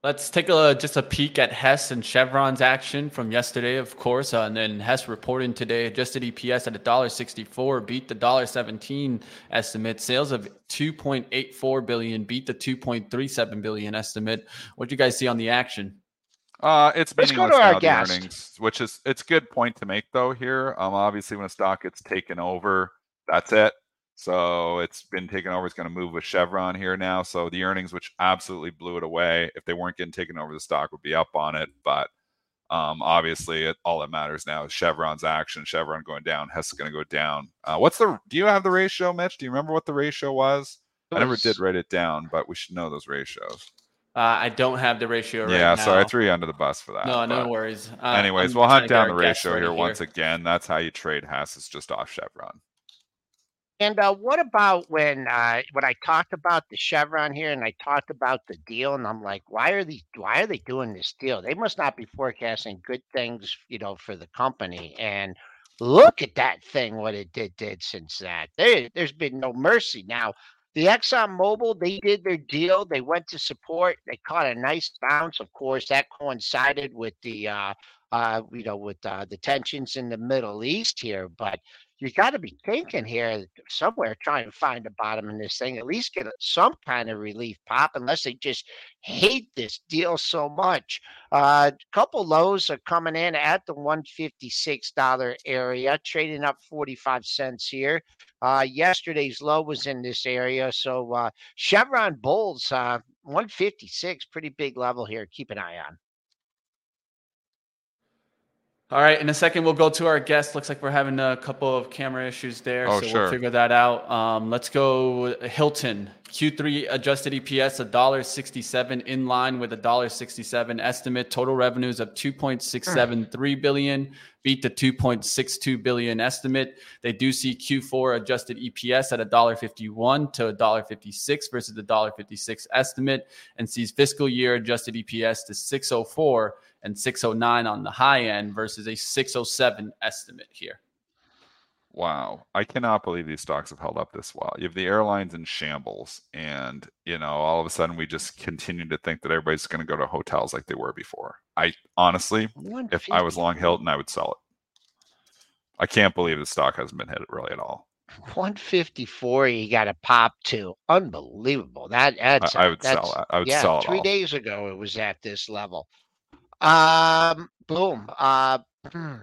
Let's take a just a peek at Hess and Chevron's action from yesterday, of course, uh, and then Hess reporting today adjusted EPS at $1.64, beat the $1.17 estimate. Sales of 2.84 billion, beat the 2.37 billion estimate. What do you guys see on the action? Uh, it's Let's go to our guest. earnings, which is it's a good point to make though here. Um, obviously when a stock gets taken over, that's it. So it's been taken over. It's going to move with Chevron here now. So the earnings, which absolutely blew it away, if they weren't getting taken over, the stock would be up on it. But um, obviously, it, all that matters now is Chevron's action. Chevron going down, Hess is going to go down. Uh, what's the? Do you have the ratio, Mitch? Do you remember what the ratio was? I never did write it down, but we should know those ratios. Uh, I don't have the ratio right now. yeah, now. sorry, I threw you under the bus for that. No, no worries. Uh, anyways, I'm we'll hunt down the ratio here, here once again. That's how you trade Hess. It's just off Chevron. And uh, what about when uh, when I talked about the Chevron here, and I talked about the deal, and I'm like, why are these? Why are they doing this deal? They must not be forecasting good things, you know, for the company. And look at that thing, what it did did since that. There, there's been no mercy. Now, the Exxon Mobil, they did their deal. They went to support. They caught a nice bounce. Of course, that coincided with the uh, uh, you know, with uh, the tensions in the Middle East here. But you got to be thinking here somewhere, trying to find the bottom in this thing, at least get some kind of relief pop, unless they just hate this deal so much. A uh, couple lows are coming in at the $156 area, trading up 45 cents here. Uh, yesterday's low was in this area. So uh, Chevron Bulls, uh, 156, pretty big level here. Keep an eye on. All right, in a second we'll go to our guest. Looks like we're having a couple of camera issues there, oh, so sure. we'll figure that out. Um, let's go Hilton Q3 adjusted EPS $1.67 in line with a $1.67 estimate. Total revenues of 2.673 billion, beat the 2.62 billion estimate. They do see Q4 adjusted EPS at $1.51 to $1.56 versus the $1.56 estimate, and sees fiscal year adjusted EPS to 604 and 609 on the high end versus a 607 estimate here. Wow, I cannot believe these stocks have held up this well. You have the airlines in shambles, and you know, all of a sudden we just continue to think that everybody's going to go to hotels like they were before. I honestly, if I was long Hilton, I would sell it. I can't believe the stock hasn't been hit really at all. 154, you got a pop to unbelievable. That that's I, I would sell that. I would yeah, sell it. Three all. days ago, it was at this level. Um, boom. Uh, hmm.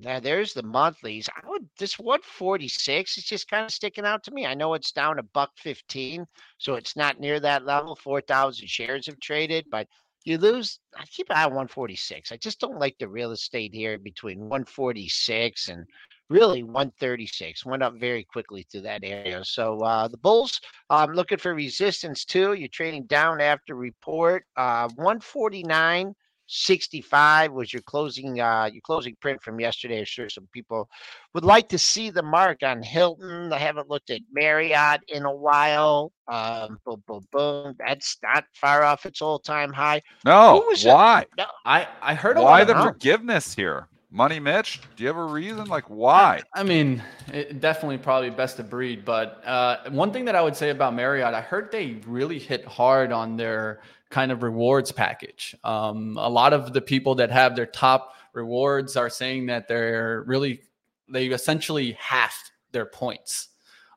Now there's the monthlies. I would this 146 is just kind of sticking out to me. I know it's down a buck 15, so it's not near that level. 4,000 shares have traded, but you lose. I keep an eye on 146. I just don't like the real estate here between 146 and really 136. Went up very quickly through that area. So uh, the Bulls, I'm um, looking for resistance too. You're trading down after report. Uh, 149 65 was your closing uh your closing print from yesterday. I'm sure some people would like to see the mark on Hilton. I haven't looked at Marriott in a while. Um, boom, boom, boom. That's not far off its all-time high. No, why? No. I I heard why the forgiveness here. Money Mitch, do you have a reason? Like why? I mean, it, definitely probably best of breed. But uh, one thing that I would say about Marriott, I heard they really hit hard on their kind of rewards package. Um, a lot of the people that have their top rewards are saying that they're really they essentially halved their points.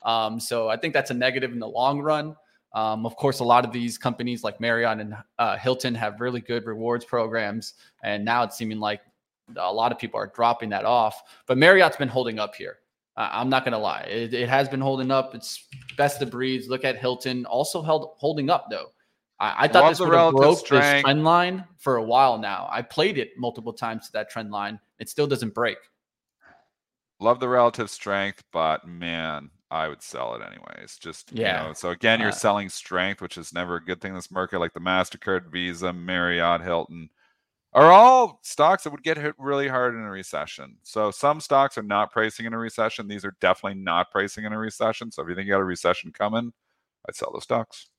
Um, so I think that's a negative in the long run. Um, of course, a lot of these companies like Marriott and uh, Hilton have really good rewards programs, and now it's seeming like a lot of people are dropping that off. But Marriott's been holding up here. I'm not going to lie; it, it, has been holding up. It's best of breeds. Look at Hilton, also held holding up though. I, I thought this would have broke strength. this trend line for a while now. I played it multiple times to that trend line. It still doesn't break. Love the relative strength, but man, I would sell it anyways. Just yeah. You know, so again, you're uh, selling strength, which is never a good thing in this market. Like the Mastercard, Visa, Marriott, Hilton, are all stocks that would get hit really hard in a recession. So some stocks are not pricing in a recession. These are definitely not pricing in a recession. So if you think you got a recession coming, I'd sell those stocks.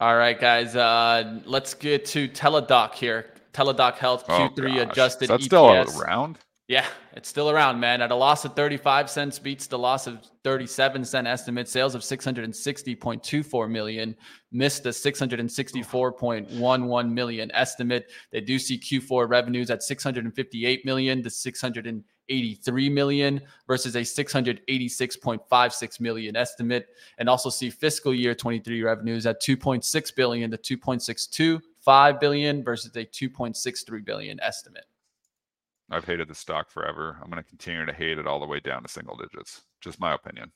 All right, guys. Uh, let's get to Teladoc here. Teladoc Health Q3 oh, adjusted. That's still around. Yeah, it's still around, man. At a loss of 35 cents beats the loss of 37 cent estimate. Sales of 660.24 million missed the 664.11 million estimate. They do see Q4 revenues at 658 million to 683 million versus a 686.56 million estimate, and also see fiscal year 23 revenues at 2.6 billion to 2.625 billion versus a 2.63 billion estimate. I've hated the stock forever. I'm going to continue to hate it all the way down to single digits. Just my opinion.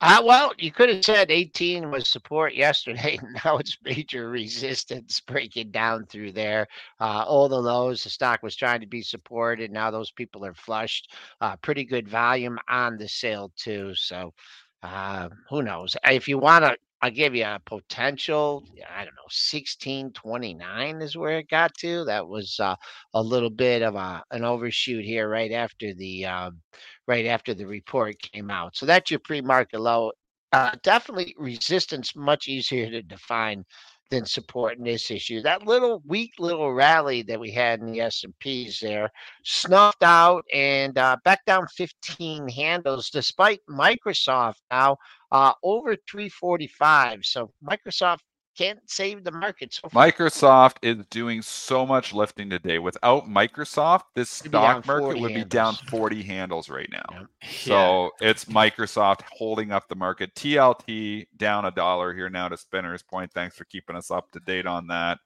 Uh, well, you could have said 18 was support yesterday. Now it's major resistance breaking down through there. Uh, all the lows, the stock was trying to be supported. Now those people are flushed. Uh, pretty good volume on the sale, too. So uh, who knows? If you want to I'll give you a potential, I don't know, 1629 is where it got to. That was uh, a little bit of a an overshoot here right after the um, right after the report came out. So that's your pre-market low. Uh, definitely resistance much easier to define than supporting this issue. That little weak little rally that we had in the S&Ps there snuffed out and uh, back down 15 handles despite Microsoft now uh, over 345. So Microsoft can't save the market. So Microsoft is doing so much lifting today. Without Microsoft, this stock market would handles. be down 40 handles right now. Yeah. So it's Microsoft holding up the market. TLT down a dollar here now to Spinner's point. Thanks for keeping us up to date on that.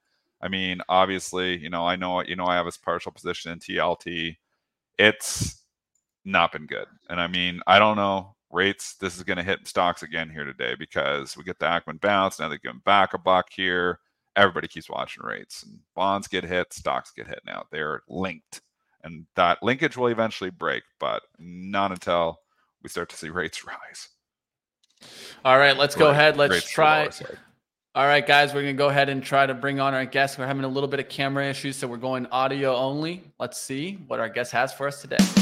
I mean, obviously, you know, I know, you know, I have a partial position in TLT. It's not been good. And I mean, I don't know rates, this is going to hit stocks again here today because we get the Ackman bounce. Now they give them back a buck here. Everybody keeps watching rates and bonds get hit, stocks get hit now. They're linked. And that linkage will eventually break, but not until we start to see rates rise. All right, let's go ahead. Let's try. All right, guys, we're going to go ahead and try to bring on our guest. We're having a little bit of camera issues, so we're going audio only. Let's see what our guest has for us today.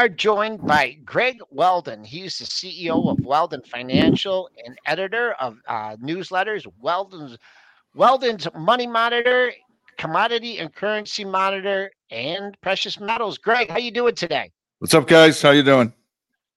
Are joined by Greg Weldon. He's the CEO of Weldon Financial and editor of uh, newsletters Weldon's Weldon's Money Monitor, Commodity and Currency Monitor, and Precious Metals. Greg, how you doing today? What's up, guys? How you doing?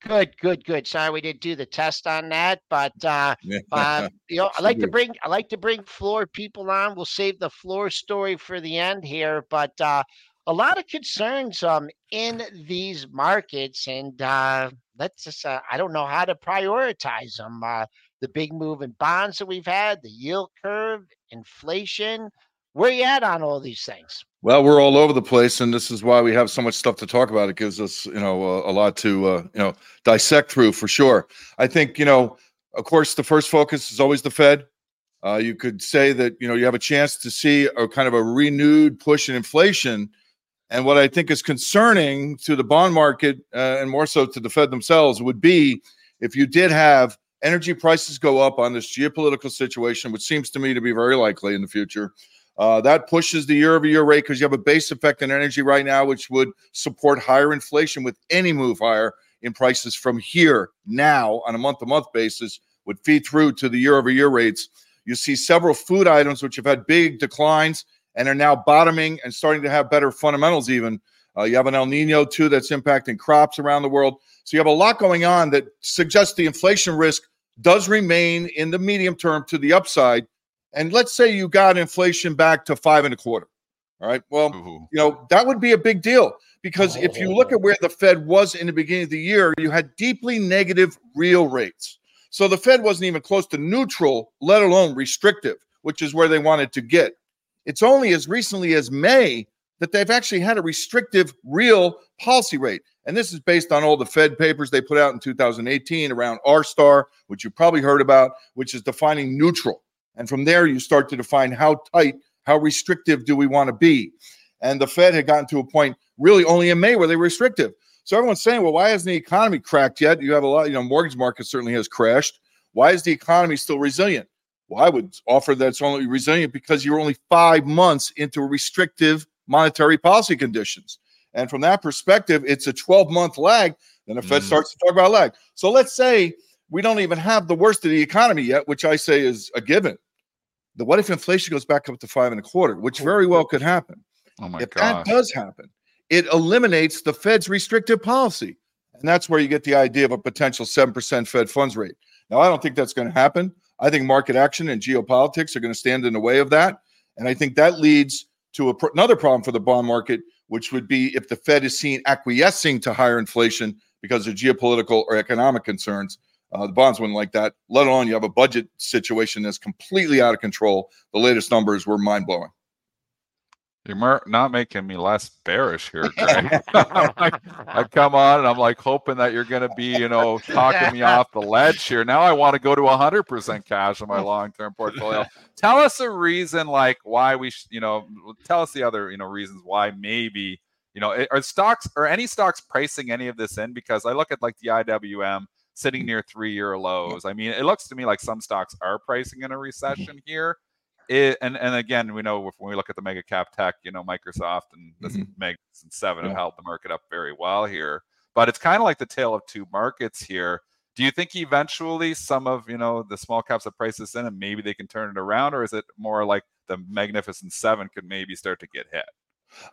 Good, good, good. Sorry we didn't do the test on that, but uh, uh, you know, I like to bring I like to bring floor people on. We'll save the floor story for the end here, but uh, a lot of concerns um, in these markets, and uh, let's just, uh, I don't know how to prioritize them. Uh, the big move in bonds that we've had, the yield curve, inflation. Where you at on all these things? Well, we're all over the place, and this is why we have so much stuff to talk about. It gives us, you know, a, a lot to, uh, you know, dissect through for sure. I think, you know, of course, the first focus is always the Fed. Uh, you could say that you know you have a chance to see a kind of a renewed push in inflation and what I think is concerning to the bond market uh, and more so to the Fed themselves would be if you did have energy prices go up on this geopolitical situation, which seems to me to be very likely in the future. Uh, that pushes the year over year rate because you have a base effect in energy right now, which would support higher inflation with any move higher in prices from here now on a month to month basis would feed through to the year over year rates. You see several food items which have had big declines and are now bottoming and starting to have better fundamentals even Uh, you have an El Nino too that's impacting crops around the world. So you have a lot going on that suggests the inflation risk does remain in the medium term to the upside. And let's say you got inflation back to five and a quarter. All right. Well, Ooh. you know, that would be a big deal because oh. if you look at where the Fed was in the beginning of the year, you had deeply negative real rates. So the Fed wasn't even close to neutral, let alone restrictive, which is where they wanted to get. It's only as recently as May that they've actually had a restrictive real policy rate. And this is based on all the Fed papers they put out in 2018 around R star, which you probably heard about, which is defining neutral. And from there, you start to define how tight, how restrictive do we want to be. And the Fed had gotten to a point really only in May where they were restrictive. So everyone's saying, well, why hasn't the economy cracked yet? You have a lot, you know, mortgage market certainly has crashed. Why is the economy still resilient? Well, I would offer that it's only resilient because you're only five months into restrictive monetary policy conditions. And from that perspective, it's a 12 month lag. Then the Fed mm. starts to talk about lag. So let's say we don't even have the worst of the economy yet, which I say is a given. The what if inflation goes back up to five and a quarter, which very well could happen. Oh my God. if gosh. that does happen, it eliminates the Fed's restrictive policy. And that's where you get the idea of a potential 7% Fed funds rate. Now, I don't think that's going to happen. I think market action and geopolitics are going to stand in the way of that. And I think that leads to a, another problem for the bond market, which would be if the Fed is seen acquiescing to higher inflation because of geopolitical or economic concerns. Uh, the bonds wouldn't like that, let alone you have a budget situation that's completely out of control. The latest numbers were mind blowing. You're not making me less bearish here, Greg. like, I come on and I'm like hoping that you're going to be, you know, talking me off the ledge here. Now I want to go to 100% cash in my long-term portfolio. tell us a reason, like why we, sh- you know, tell us the other, you know, reasons why maybe, you know, are stocks or any stocks pricing any of this in? Because I look at like the IWM sitting near three-year lows. I mean, it looks to me like some stocks are pricing in a recession here it, and and again, we know when we look at the mega cap tech, you know, Microsoft and this mm-hmm. Magnificent Seven yeah. have held the market up very well here. But it's kind of like the tale of two markets here. Do you think eventually some of you know the small caps that price this in and maybe they can turn it around, or is it more like the Magnificent Seven could maybe start to get hit?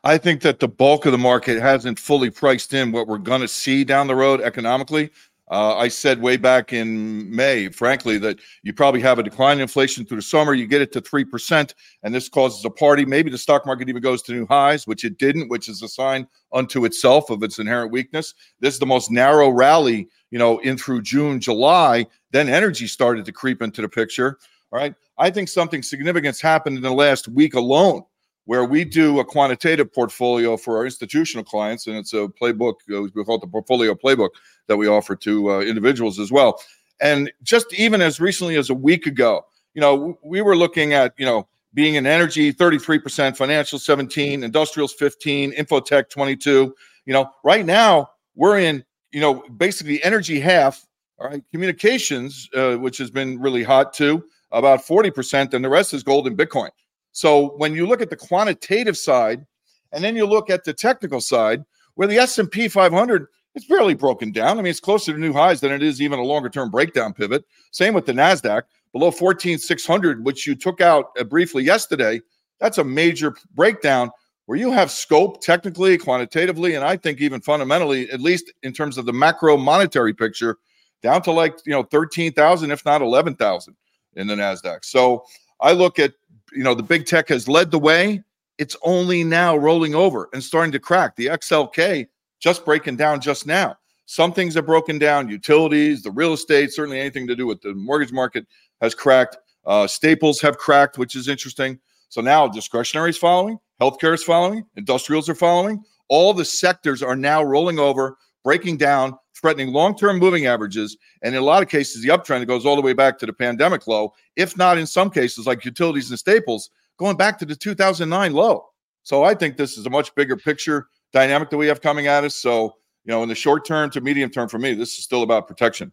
I think that the bulk of the market hasn't fully priced in what we're going to see down the road economically. Uh, I said way back in May, frankly, that you probably have a decline in inflation through the summer. You get it to 3%, and this causes a party. Maybe the stock market even goes to new highs, which it didn't, which is a sign unto itself of its inherent weakness. This is the most narrow rally, you know, in through June, July. Then energy started to creep into the picture. All right. I think something significant's happened in the last week alone where we do a quantitative portfolio for our institutional clients, and it's a playbook. Uh, we call it the portfolio playbook that we offer to uh, individuals as well. And just even as recently as a week ago, you know, we were looking at you know being in energy 33%, financial 17, industrials 15, infotech 22. You know, right now we're in you know basically energy half. All right, communications, uh, which has been really hot too, about 40%, and the rest is gold and Bitcoin. So when you look at the quantitative side, and then you look at the technical side, where the S&P 500 it's barely broken down. I mean, it's closer to new highs than it is even a longer term breakdown pivot. Same with the Nasdaq below 14,600, which you took out uh, briefly yesterday. That's a major breakdown where you have scope technically, quantitatively, and I think even fundamentally, at least in terms of the macro monetary picture, down to like you know 13,000, if not 11,000 in the Nasdaq. So I look at you know, the big tech has led the way. It's only now rolling over and starting to crack. The XLK just breaking down just now. Some things have broken down. Utilities, the real estate, certainly anything to do with the mortgage market has cracked. Uh, staples have cracked, which is interesting. So now discretionary is following, healthcare is following, industrials are following. All the sectors are now rolling over, breaking down, threatening long term moving averages. And in a lot of cases, the uptrend goes all the way back to the pandemic low, if not in some cases, like utilities and staples, going back to the 2009 low. So I think this is a much bigger picture dynamic that we have coming at us. So, you know, in the short term to medium term for me, this is still about protection.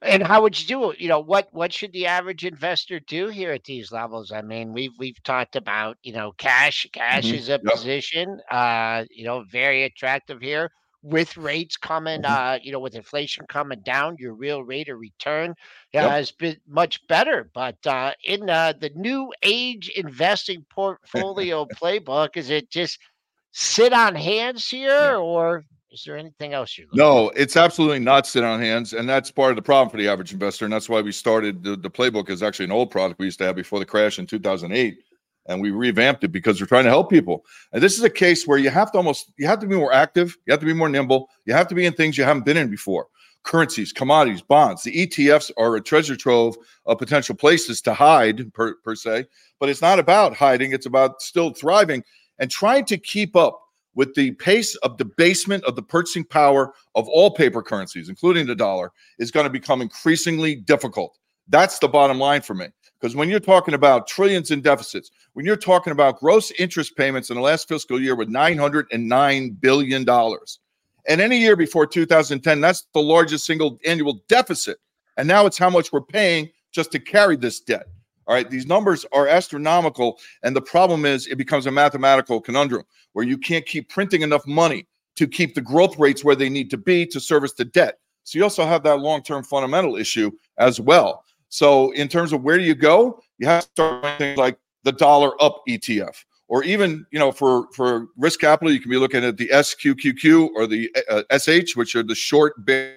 And how would you do it? You know, what what should the average investor do here at these levels? I mean, we've we've talked about, you know, cash. Cash mm-hmm. is a yep. position, uh, you know, very attractive here with rates coming, mm-hmm. uh, you know, with inflation coming down, your real rate of return uh, yep. has been much better. But uh, in uh, the new age investing portfolio playbook, is it just sit on hands here, yeah. or is there anything else you? No, it's absolutely not sit on hands, and that's part of the problem for the average investor, and that's why we started the, the playbook is actually an old product we used to have before the crash in 2008 and we revamped it because we're trying to help people. And this is a case where you have to almost you have to be more active, you have to be more nimble, you have to be in things you haven't been in before. Currencies, commodities, bonds. The ETFs are a treasure trove of potential places to hide per, per se, but it's not about hiding, it's about still thriving and trying to keep up with the pace of debasement of the purchasing power of all paper currencies, including the dollar, is going to become increasingly difficult. That's the bottom line for me. Because when you're talking about trillions in deficits, when you're talking about gross interest payments in the last fiscal year with $909 billion, and any year before 2010, that's the largest single annual deficit. And now it's how much we're paying just to carry this debt. All right, these numbers are astronomical. And the problem is it becomes a mathematical conundrum where you can't keep printing enough money to keep the growth rates where they need to be to service the debt. So you also have that long term fundamental issue as well. So, in terms of where do you go, you have to start things like the dollar up ETF, or even you know for for risk capital, you can be looking at the SQQQ or the uh, SH, which are the short bear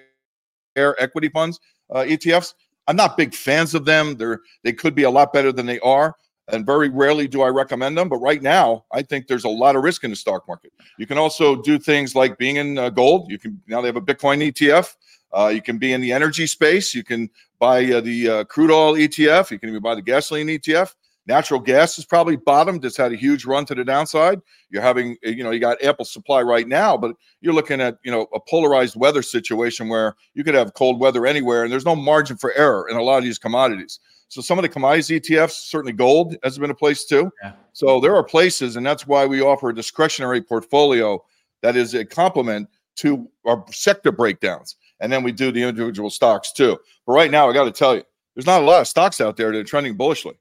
equity funds uh, ETFs. I'm not big fans of them. They're they could be a lot better than they are, and very rarely do I recommend them. But right now, I think there's a lot of risk in the stock market. You can also do things like being in uh, gold. You can now they have a Bitcoin ETF. Uh, you can be in the energy space. You can buy uh, the uh, crude oil ETF. You can even buy the gasoline ETF. Natural gas is probably bottomed. It's had a huge run to the downside. You're having, uh, you know, you got ample supply right now, but you're looking at, you know, a polarized weather situation where you could have cold weather anywhere, and there's no margin for error in a lot of these commodities. So some of the commodities ETFs, certainly gold has been a place too. Yeah. So there are places, and that's why we offer a discretionary portfolio that is a complement to our sector breakdowns and then we do the individual stocks too. But right now, I got to tell you, there's not a lot of stocks out there that are trending bullishly.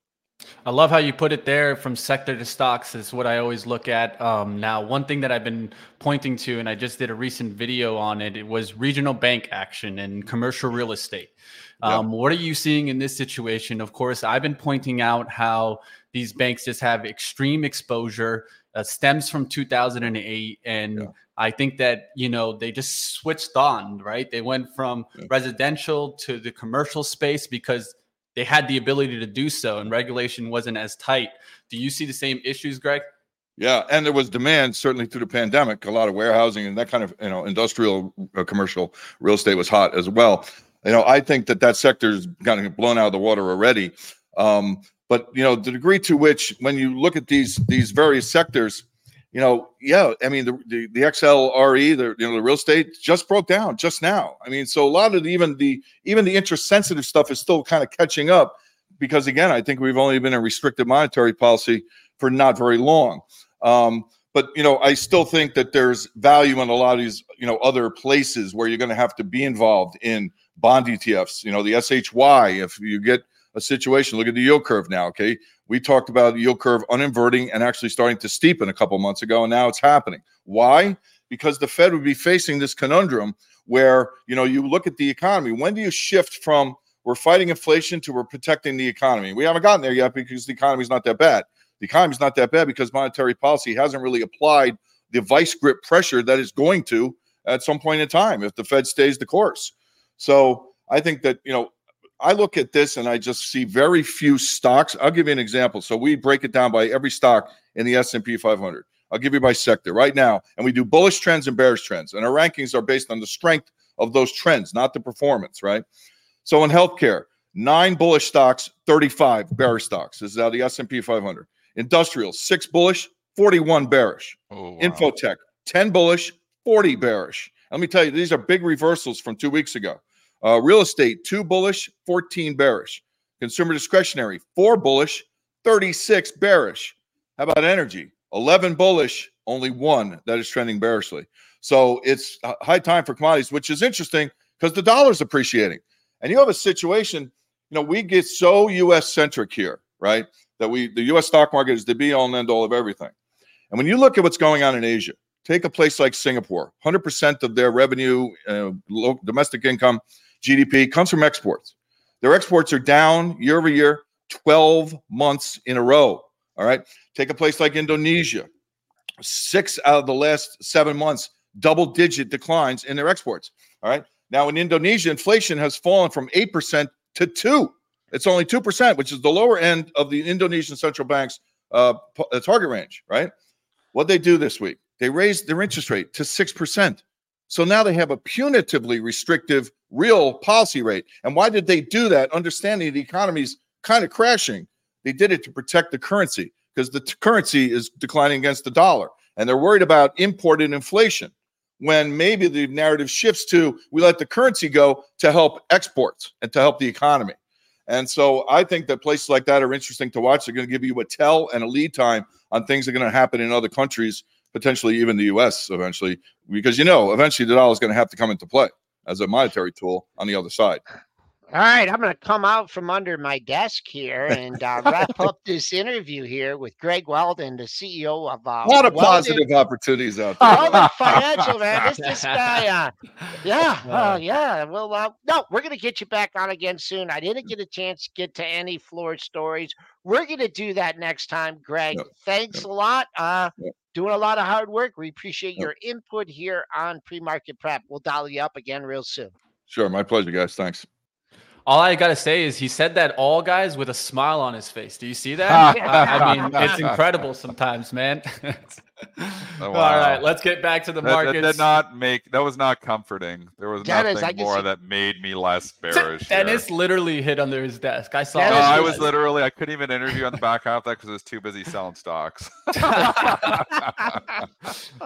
I love how you put it there from sector to stocks is what I always look at. Um, now, one thing that I've been pointing to, and I just did a recent video on it, it was regional bank action and commercial real estate. Um, yep. What are you seeing in this situation? Of course, I've been pointing out how these banks just have extreme exposure, uh, stems from 2008, and yeah. I think that you know they just switched on, right? They went from yeah. residential to the commercial space because they had the ability to do so, and regulation wasn't as tight. Do you see the same issues, Greg? Yeah, and there was demand certainly through the pandemic. A lot of warehousing and that kind of you know industrial uh, commercial real estate was hot as well. You know, I think that that sector's gotten blown out of the water already. Um, but you know, the degree to which when you look at these these various sectors, you know, yeah, I mean the the, the XLRE, the you know the real estate just broke down just now. I mean, so a lot of the, even the even the interest sensitive stuff is still kind of catching up because again, I think we've only been in restrictive monetary policy for not very long. Um, but you know, I still think that there's value in a lot of these you know other places where you're going to have to be involved in bond ETFs. You know, the SHY. If you get a situation, look at the yield curve now. Okay, we talked about the yield curve uninverting and actually starting to steepen a couple months ago, and now it's happening. Why? Because the Fed would be facing this conundrum where you know you look at the economy. When do you shift from we're fighting inflation to we're protecting the economy? We haven't gotten there yet because the economy is not that bad. The economy is not that bad because monetary policy hasn't really applied the vice grip pressure that is going to at some point in time if the Fed stays the course. So I think that you know I look at this and I just see very few stocks. I'll give you an example. So we break it down by every stock in the S&P 500. I'll give you by sector right now, and we do bullish trends and bearish trends, and our rankings are based on the strength of those trends, not the performance, right? So in healthcare, nine bullish stocks, 35 bearish stocks. This is out of the S&P 500. Industrial, six bullish, 41 bearish. Oh, wow. Infotech, 10 bullish, 40 bearish. Let me tell you, these are big reversals from two weeks ago. Uh, real estate, two bullish, 14 bearish. Consumer discretionary, four bullish, 36 bearish. How about energy? 11 bullish, only one that is trending bearishly. So it's high time for commodities, which is interesting because the dollar's appreciating. And you have a situation, you know, we get so US centric here, right? That we, the US stock market is the be all and end all of everything. And when you look at what's going on in Asia, take a place like Singapore, 100% of their revenue, uh, domestic income GDP comes from exports. Their exports are down year over year, 12 months in a row. All right. Take a place like Indonesia. six out of the last seven months, double digit declines in their exports. All right. Now, in Indonesia, inflation has fallen from 8% to 2 It's only 2%, which is the lower end of the Indonesian central bank's uh, uh target range, right? What they do this week? They raised their interest rate to 6%. So now they have a punitively restrictive real policy rate. And why did they do that? Understanding the economy's kind of crashing. They did it to protect the currency because the t- currency is declining against the dollar. And they're worried about imported inflation when maybe the narrative shifts to we let the currency go to help exports and to help the economy. And so I think that places like that are interesting to watch. They're going to give you a tell and a lead time on things that are going to happen in other countries, potentially even the US eventually, because you know, eventually the dollar is going to have to come into play as a monetary tool on the other side. All right, I'm going to come out from under my desk here and uh, wrap up this interview here with Greg Weldon, the CEO of uh, a lot of Weldon, positive opportunities out there. Weldon Financial, man. This this guy, uh, yeah, uh, yeah. Well, uh, no, we're going to get you back on again soon. I didn't get a chance to get to any floor stories. We're going to do that next time, Greg. Yep. Thanks yep. a lot. Uh, yep. Doing a lot of hard work. We appreciate your input here on pre-market prep. We'll dial you up again real soon. Sure, my pleasure, guys. Thanks. All I gotta say is he said that all guys with a smile on his face. Do you see that? I mean, it's incredible sometimes, man. oh, wow. All right, let's get back to the market. That, that, did not make that was not comforting. There was Dennis, nothing more see... that made me less bearish. Dennis here. literally hit under his desk. I saw. No, I was literally. I couldn't even interview on the back half of that because I was too busy selling stocks. it's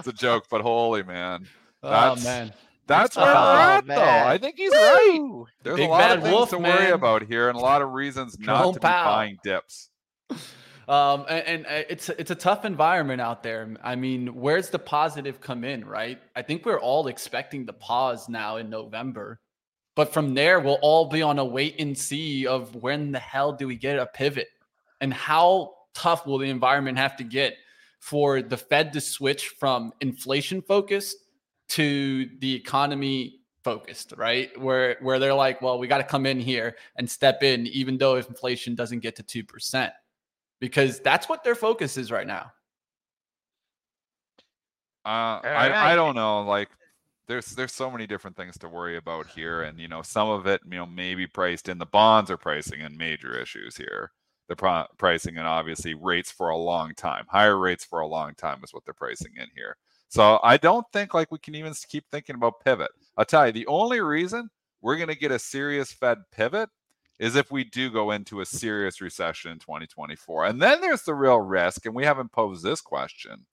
a joke, but holy man. Oh, That's, oh man. That's where we're at, though. I think he's Woo! right. There's Big a lot of things wolf, to man. worry about here, and a lot of reasons not to be buying dips. Um, and, and, uh, it's it's a tough environment out there. I mean, where's the positive come in, right? I think we're all expecting the pause now in November, but from there we'll all be on a wait and see of when the hell do we get a pivot, and how tough will the environment have to get for the Fed to switch from inflation focused to the economy focused, right? Where where they're like, well, we got to come in here and step in, even though if inflation doesn't get to two percent, because that's what their focus is right now. Uh, I. I don't know. Like, there's there's so many different things to worry about here, and you know, some of it, you know, maybe priced in. The bonds are pricing in major issues here. The pro- pricing and obviously rates for a long time, higher rates for a long time is what they're pricing in here. So I don't think like we can even keep thinking about pivot. I'll tell you, the only reason we're going to get a serious Fed pivot is if we do go into a serious recession in 2024. And then there's the real risk, and we haven't posed this question.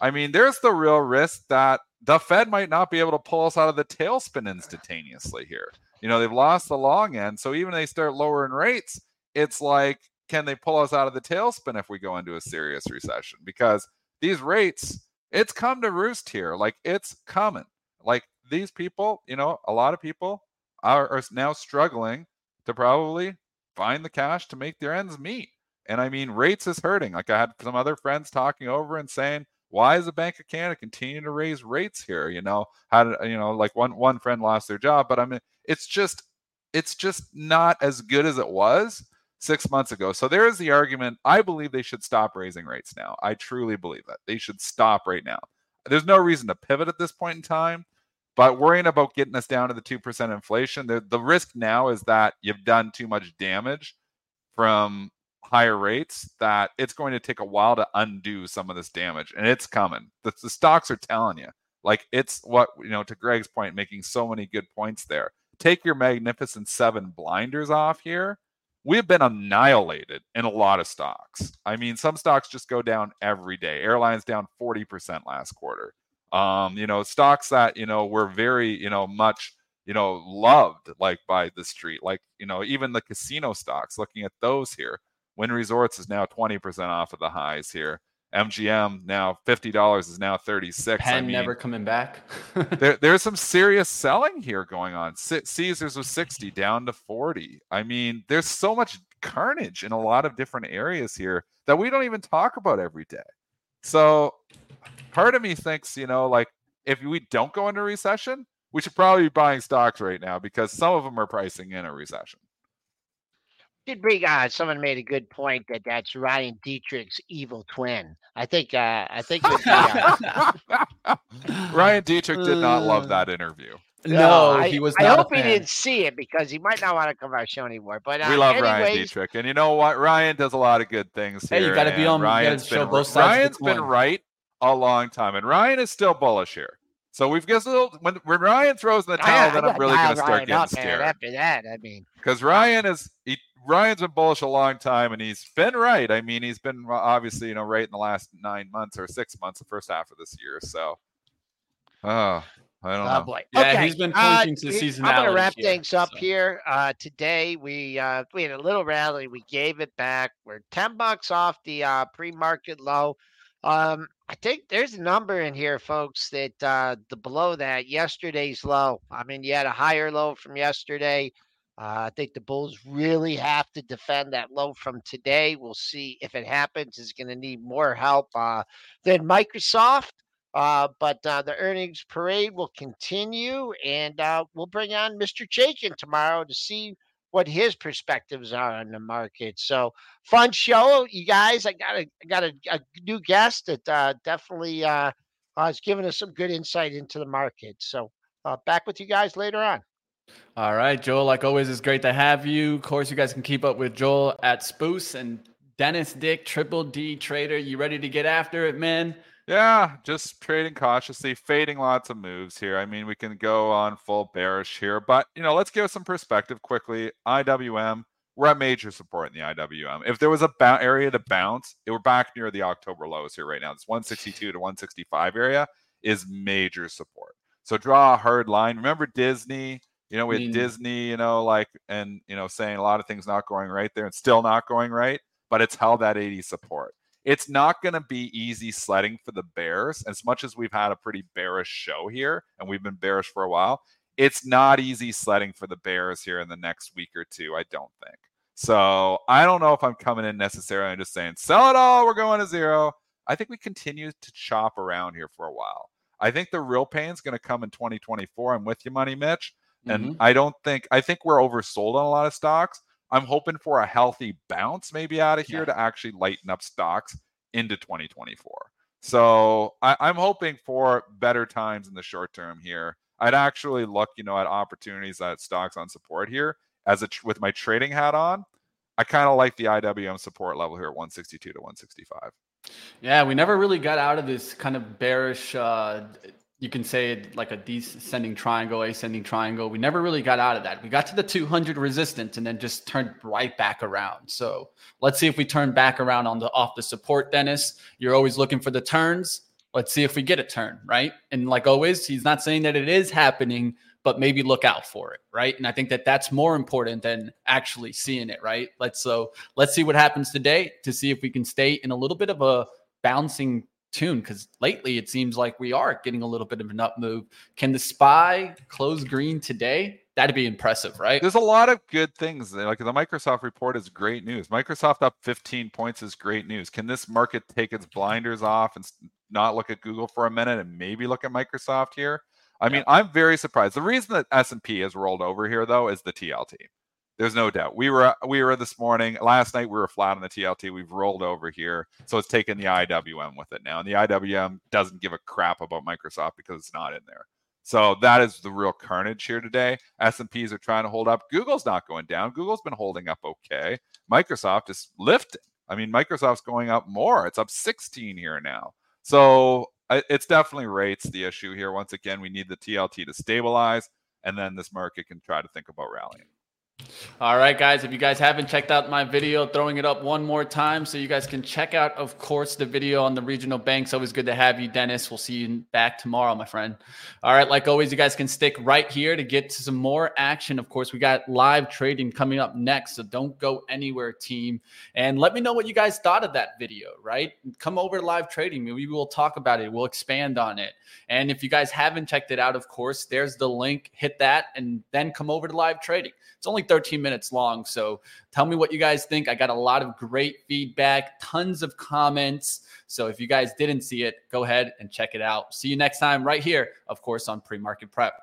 I mean, there's the real risk that the Fed might not be able to pull us out of the tailspin instantaneously here. You know, they've lost the long end. So even they start lowering rates, it's like, can they pull us out of the tailspin if we go into a serious recession? Because these rates, it's come to roost here. Like it's coming. Like these people, you know, a lot of people are, are now struggling to probably find the cash to make their ends meet. And I mean, rates is hurting. Like I had some other friends talking over and saying, why is the Bank of Canada continuing to raise rates here? You know, how did uh, you know, like one one friend lost their job, but I mean, it's just it's just not as good as it was six months ago. So there is the argument. I believe they should stop raising rates now. I truly believe that they should stop right now. There's no reason to pivot at this point in time, but worrying about getting us down to the 2% inflation, the, the risk now is that you've done too much damage from higher rates that it's going to take a while to undo some of this damage and it's coming. The, the stocks are telling you. Like it's what, you know, to Greg's point, making so many good points there. Take your magnificent seven blinders off here we've been annihilated in a lot of stocks. I mean, some stocks just go down every day. Airlines down 40% last quarter. Um, you know, stocks that, you know, were very, you know, much, you know, loved like by the street. Like, you know, even the casino stocks, looking at those here. Wynn Resorts is now 20% off of the highs here. MGM now fifty dollars is now thirty six. Penn I mean, never coming back. there, there's some serious selling here going on. Caesars was sixty down to forty. I mean, there's so much carnage in a lot of different areas here that we don't even talk about every day. So, part of me thinks, you know, like if we don't go into recession, we should probably be buying stocks right now because some of them are pricing in a recession. Did bring uh, someone made a good point that that's Ryan Detrick's evil twin. I think uh, I think be, uh, Ryan Detrick did not love that interview. No, he was. I hope he didn't see it because he might not want to come on our show anymore. But uh, we love anyways, Ryan Detrick, and you know what? Ryan does a lot of good things here. Hey, you got to be on. Ryan's been, both sides Ryan's been right a long time, and Ryan is still bullish here. So we've got a little when when Ryan throws in the towel, then I'm really going to start getting scared. After that, I mean, because Ryan is he, Ryan's been bullish a long time, and he's been right. I mean, he's been obviously you know right in the last nine months or six months, the first half of this year. So, oh, I don't oh, know. boy. Yeah, okay. he's been pointing uh, to seasonality. I'm gonna wrap things up so. here. Uh, today we uh, we had a little rally. We gave it back. We're ten bucks off the uh, pre-market low. Um, I think there's a number in here, folks, that uh, the below that yesterday's low. I mean, you had a higher low from yesterday. Uh, I think the Bulls really have to defend that low from today. We'll see if it happens. Is going to need more help uh, than Microsoft. Uh, but uh, the earnings parade will continue, and uh, we'll bring on Mr. Chaikin tomorrow to see what his perspectives are on the market. So fun show, you guys. I got a I got a, a new guest that uh, definitely is giving us some good insight into the market. So back with you guys later on. All right, Joel. Like always, it's great to have you. Of course, you guys can keep up with Joel at Spoos and Dennis Dick Triple D Trader. You ready to get after it, man? Yeah, just trading cautiously, fading lots of moves here. I mean, we can go on full bearish here, but you know, let's give some perspective quickly. IWM, we're at major support in the IWM. If there was a ba- area to bounce, it we're back near the October lows here right now. This 162 to 165 area is major support. So draw a hard line. Remember Disney, you know, with mm. Disney, you know, like and you know, saying a lot of things not going right there and still not going right, but it's held that 80 support it's not going to be easy sledding for the Bears. As much as we've had a pretty bearish show here, and we've been bearish for a while, it's not easy sledding for the Bears here in the next week or two, I don't think. So I don't know if I'm coming in necessarily. I'm just saying, sell it all. We're going to zero. I think we continue to chop around here for a while. I think the real pain is going to come in 2024. I'm with you, Money Mitch. And mm-hmm. I don't think, I think we're oversold on a lot of stocks. I'm hoping for a healthy bounce maybe out of here yeah. to actually lighten up stocks into 2024. So I, I'm hoping for better times in the short term here. I'd actually look, you know, at opportunities at stocks on support here as a with my trading hat on. I kind of like the IWM support level here at 162 to 165. Yeah, we never really got out of this kind of bearish uh, you can say like a descending triangle, ascending triangle. We never really got out of that. We got to the 200 resistance and then just turned right back around. So let's see if we turn back around on the off the support, Dennis. You're always looking for the turns. Let's see if we get a turn, right? And like always, he's not saying that it is happening, but maybe look out for it, right? And I think that that's more important than actually seeing it, right? Let's so let's see what happens today to see if we can stay in a little bit of a bouncing tune because lately it seems like we are getting a little bit of an up move. Can the SPY close green today? That'd be impressive, right? There's a lot of good things. Like the Microsoft report is great news. Microsoft up 15 points is great news. Can this market take its blinders off and not look at Google for a minute and maybe look at Microsoft here? I mean, I'm very surprised. The reason that S&P has rolled over here though is the TLT. There's no doubt. We were we were this morning. Last night we were flat on the TLT. We've rolled over here, so it's taken the IWM with it now. And the IWM doesn't give a crap about Microsoft because it's not in there. So that is the real carnage here today. S&Ps are trying to hold up. Google's not going down. Google's been holding up okay. Microsoft is lifting. I mean, Microsoft's going up more. It's up 16 here now. So uh, it's definitely rates the issue here. Once again, we need the TLT to stabilize, and then this market can try to think about rallying. All right, guys, if you guys haven't checked out my video, throwing it up one more time so you guys can check out, of course, the video on the regional banks. Always good to have you, Dennis. We'll see you back tomorrow, my friend. All right, like always, you guys can stick right here to get to some more action. Of course, we got live trading coming up next, so don't go anywhere, team. And let me know what you guys thought of that video, right? Come over to live trading. We will talk about it, we'll expand on it. And if you guys haven't checked it out, of course, there's the link. Hit that and then come over to live trading. It's only 13 minutes long. So tell me what you guys think. I got a lot of great feedback, tons of comments. So if you guys didn't see it, go ahead and check it out. See you next time right here, of course, on Pre Market Prep.